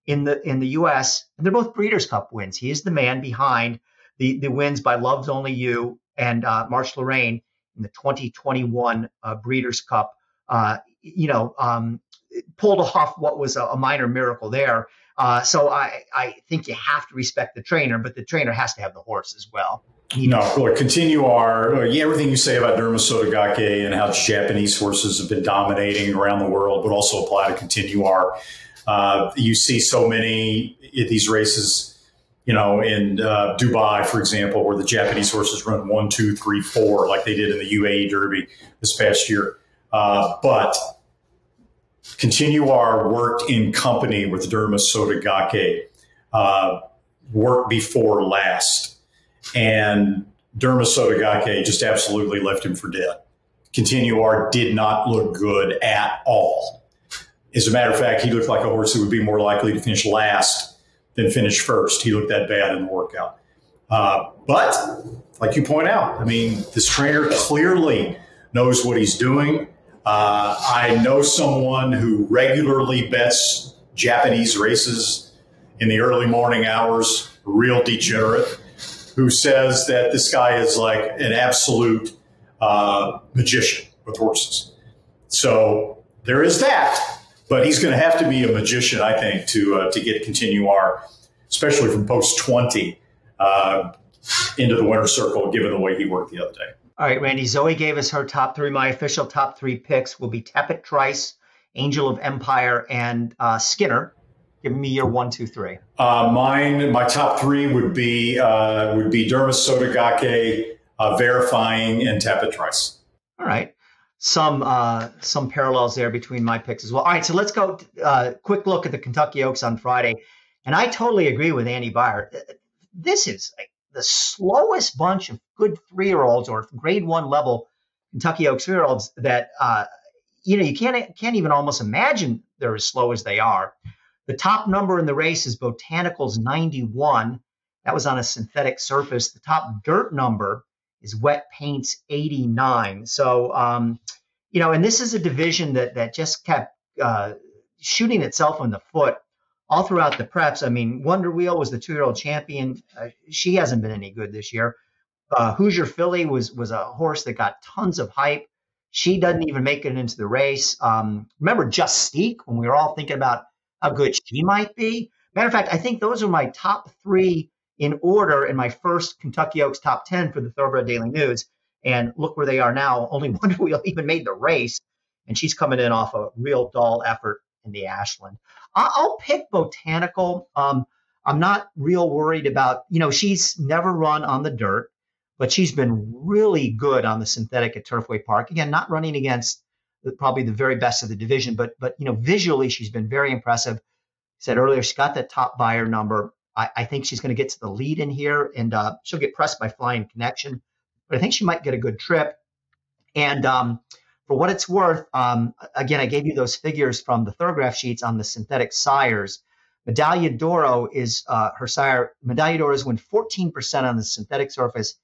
Speaker 1: in the in the U.S. And they're both Breeders' Cup wins. He is the man behind the the wins by Loves Only You and uh, Marche Lorraine in the 2021 uh, Breeders' Cup. Uh, you know, um, pulled off what was a, a minor miracle there. Uh, so I, I think you have to respect the trainer, but the trainer has to have the horse as well.
Speaker 2: No, look, Continuar yeah, everything you say about Derma Sotogake and how Japanese horses have been dominating around the world, but also apply to Continuar. Uh, you see so many at these races, you know, in uh, Dubai, for example, where the Japanese horses run one, two, three, four, like they did in the UAE Derby this past year. Uh, but Continuar work in company with Derma Sotogake, uh, work before last. And Derma Sotogake just absolutely left him for dead. Continuar did not look good at all. As a matter of fact, he looked like a horse who would be more likely to finish last than finish first. He looked that bad in the workout. Uh, but, like you point out, I mean, this trainer clearly knows what he's doing. Uh, I know someone who regularly bets Japanese races in the early morning hours, real degenerate, who says that this guy is like an absolute uh, magician with horses. So there is that, but he's going to have to be a magician, I think, to uh, to get Continuar, especially from post twenty uh, into the winner circle, given the way he worked the other day.
Speaker 1: All right, Randy. Zoe gave us her top three. My official top three picks will be Tapit Trice, Angel of Empire, and uh, Skinner. Give me your one, two, three.
Speaker 2: Uh, mine, my top three would be uh, would be Derma Sotogake, uh, Verifying, and Trice.
Speaker 1: All right. Some uh, some parallels there between my picks as well. All right, so let's go. Uh, quick look at the Kentucky Oaks on Friday, and I totally agree with Andy Beyer. This is like the slowest bunch of good three year olds or grade one level Kentucky Oaks three year olds that uh, you know you can't can't even almost imagine they're as slow as they are. The top number in the race is Botanicals 91. That was on a synthetic surface. The top dirt number is Wet Paints 89. So um, you know, and this is a division that that just kept uh, shooting itself in the foot all throughout the preps. I mean, Wonder Wheel was the two-year-old champion. Uh, she hasn't been any good this year. Uh, Hoosier Philly was was a horse that got tons of hype. She doesn't even make it into the race. Um, remember Justique when we were all thinking about how good she might be. Matter of fact, I think those are my top three in order in my first Kentucky Oaks top ten for the Thoroughbred Daily News. And look where they are now. Only Wonder Wheel even made the race, and she's coming in off a real dull effort in the Ashland. I'll pick Botanical. Um, I'm not real worried about, you know, she's never run on the dirt, but she's been really good on the synthetic at Turfway Park. Again, not running against probably the very best of the division, but but you know, visually she's been very impressive. Said earlier, she's got that top Beyer number. I, I think she's going to get to the lead in here, and uh, she'll get pressed by Flying Connection, but I think she might get a good trip. And um, for what it's worth, um, again, I gave you those figures from the Thorograph sheets on the synthetic sires. Medaglia d'Oro is uh, her sire. Medaglia d'Oro is win 14% on the synthetic surface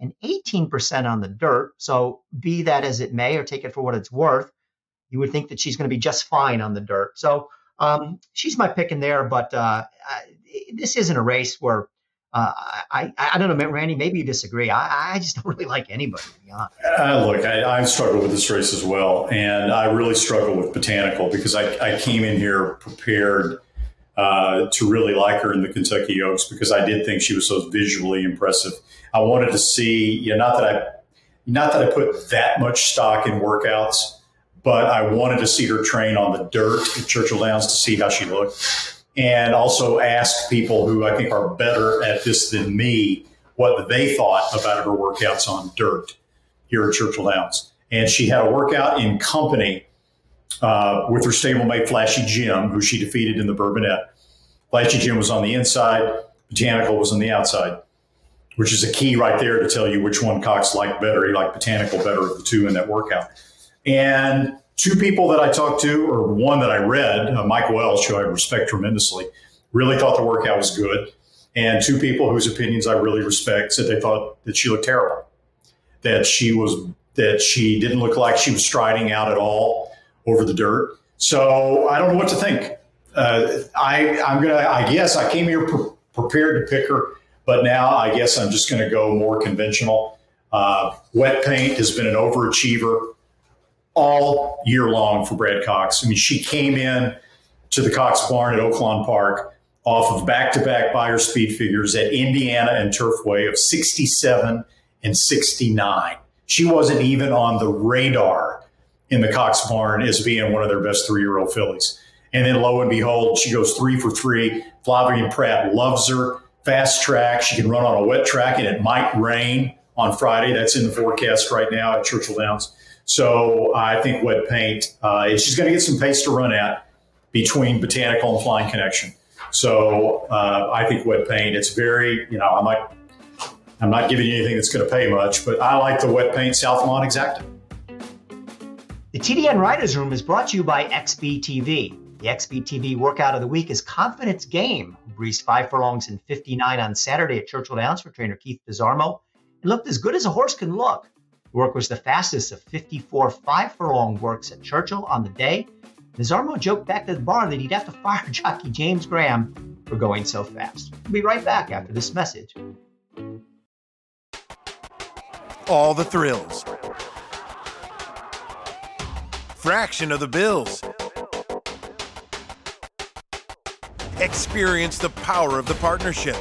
Speaker 1: and 18% on the dirt. So be that as it may, or take it for what it's worth, you would think that she's going to be just fine on the dirt. So um, she's my pick in there, but uh, this isn't a race where uh, I, I don't know, Randy. Maybe you disagree. I, I just don't really like anybody. To be honest.
Speaker 2: Uh, look, I, I struggle with this race as well, and I really struggle with Botanical because I, I came in here prepared uh, to really like her in the Kentucky Oaks because I did think she was so visually impressive. I wanted to see, you know, not that I, not that I put that much stock in workouts, but I wanted to see her train on the dirt at Churchill Downs to see how she looked and also ask people who I think are better at this than me what they thought about her workouts on dirt here at Churchill Downs. And she had a workout in company uh, with her stablemate Flashy Jim, who she defeated in the Bourbonette. Flashy Jim was on the inside, Botanical was on the outside, which is a key right there to tell you which one Cox liked better. He liked Botanical better of the two in that workout. And two people that I talked to, or one that I read, uh, Mike Welsch, who I respect tremendously, really thought the workout was good. And two people whose opinions I really respect said they thought that she looked terrible, that she was that she didn't look like she was striding out at all over the dirt. So I don't know what to think. Uh, I I'm gonna I guess I came here pre- prepared to pick her, But now I guess I'm just to go more conventional. Uh, wet paint has been an overachiever all year long for Brad Cox. I mean, she came in to the Cox Barn at Oaklawn Park off of back to back Beyer speed figures at Indiana and Turfway of 67 and 69. She wasn't even on the radar in the Cox Barn as being one of their best three year old fillies. And then lo and behold, she goes three for three. Flavien Prat loves her. Fast track. She can run on a wet track, and it might rain on Friday. That's in the forecast right now at Churchill Downs. So I think wet paint, uh, she's going to get some pace to run at between Botanical and Flying Connection. So uh, I think wet paint, it's very, you know, I'm like, I'm not giving you anything that's going to pay much, but I like the wet paint Southlawn Exacta.
Speaker 1: The TDN Writers Room is brought to you by XBTV. The XBTV workout of the week is Confidence Game, who breezed five furlongs in 59 on Saturday at Churchill Downs for trainer Keith Desormeaux and looked as good as a horse can look. The work was the fastest of 54 five furlong works at Churchill on the day. Desormeaux joked back to the barn that he'd have to fire jockey James Graham for going so fast. We'll be right back after this message.
Speaker 16: All the thrills. Fraction of the bills. Experience the power of the partnership.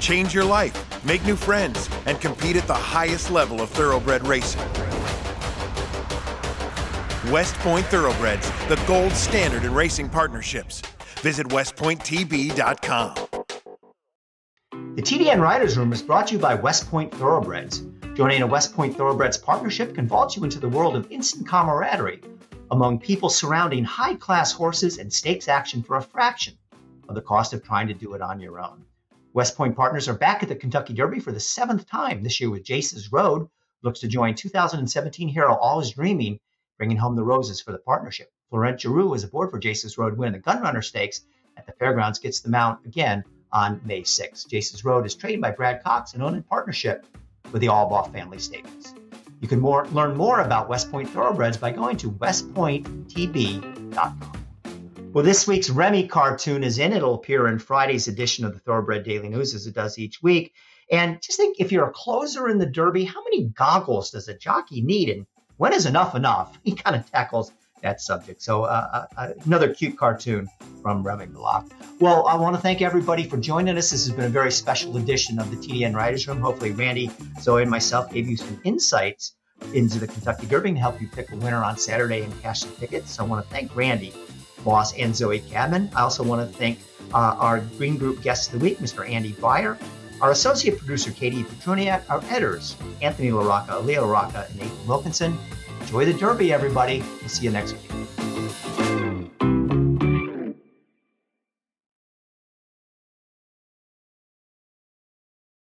Speaker 16: Change your life, make new friends, and compete at the highest level of thoroughbred racing. West Point Thoroughbreds, the gold standard in racing partnerships. Visit westpointtb.com.
Speaker 1: The TDN Writers Room is brought to you by West Point Thoroughbreds. Joining a West Point Thoroughbreds partnership can vault you into the world of instant camaraderie among people surrounding high class horses and stakes action for a fraction of the cost of trying to do it on your own. West Point partners are back at the Kentucky Derby for the seventh time this year with Jace's Road, looks to join 2017 hero Always Dreaming, bringing home the roses for the partnership. Florent Geroux is aboard for Jace's Road winning the Gunrunner Stakes at the Fairgrounds, gets the mount again on May 6th. Jace's Road is trained by Brad Cox and owned in partnership with the Albaugh Family Stables. You can more, learn more about West Point Thoroughbreds by going to westpointtb.com. Well, this week's Remy cartoon is in. It'll appear in Friday's edition of the Thoroughbred Daily News as it does each week. And just think if you're a closer in the Derby, how many goggles does a jockey need? And when is enough enough? He kind of tackles that subject. So, uh, uh, another cute cartoon from Remi Bellocq. Well, I want to thank everybody for joining us. This has been a very special edition of the TDN Writers Room. Hopefully, Randy, Zoe, and myself gave you some insights into the Kentucky Derby and help you pick a winner on Saturday and cash some tickets. So, I want to thank Randy Moss and Zoe Cadman. I also want to thank uh, our Green Group guest of the week, Mr. Andy Beyer, our associate producer, Katie Petrunyak, our editors, Anthony LaRocca, Leah LaRocca, and Nathan Wilkinson. Enjoy the Derby, everybody. We'll see you next week.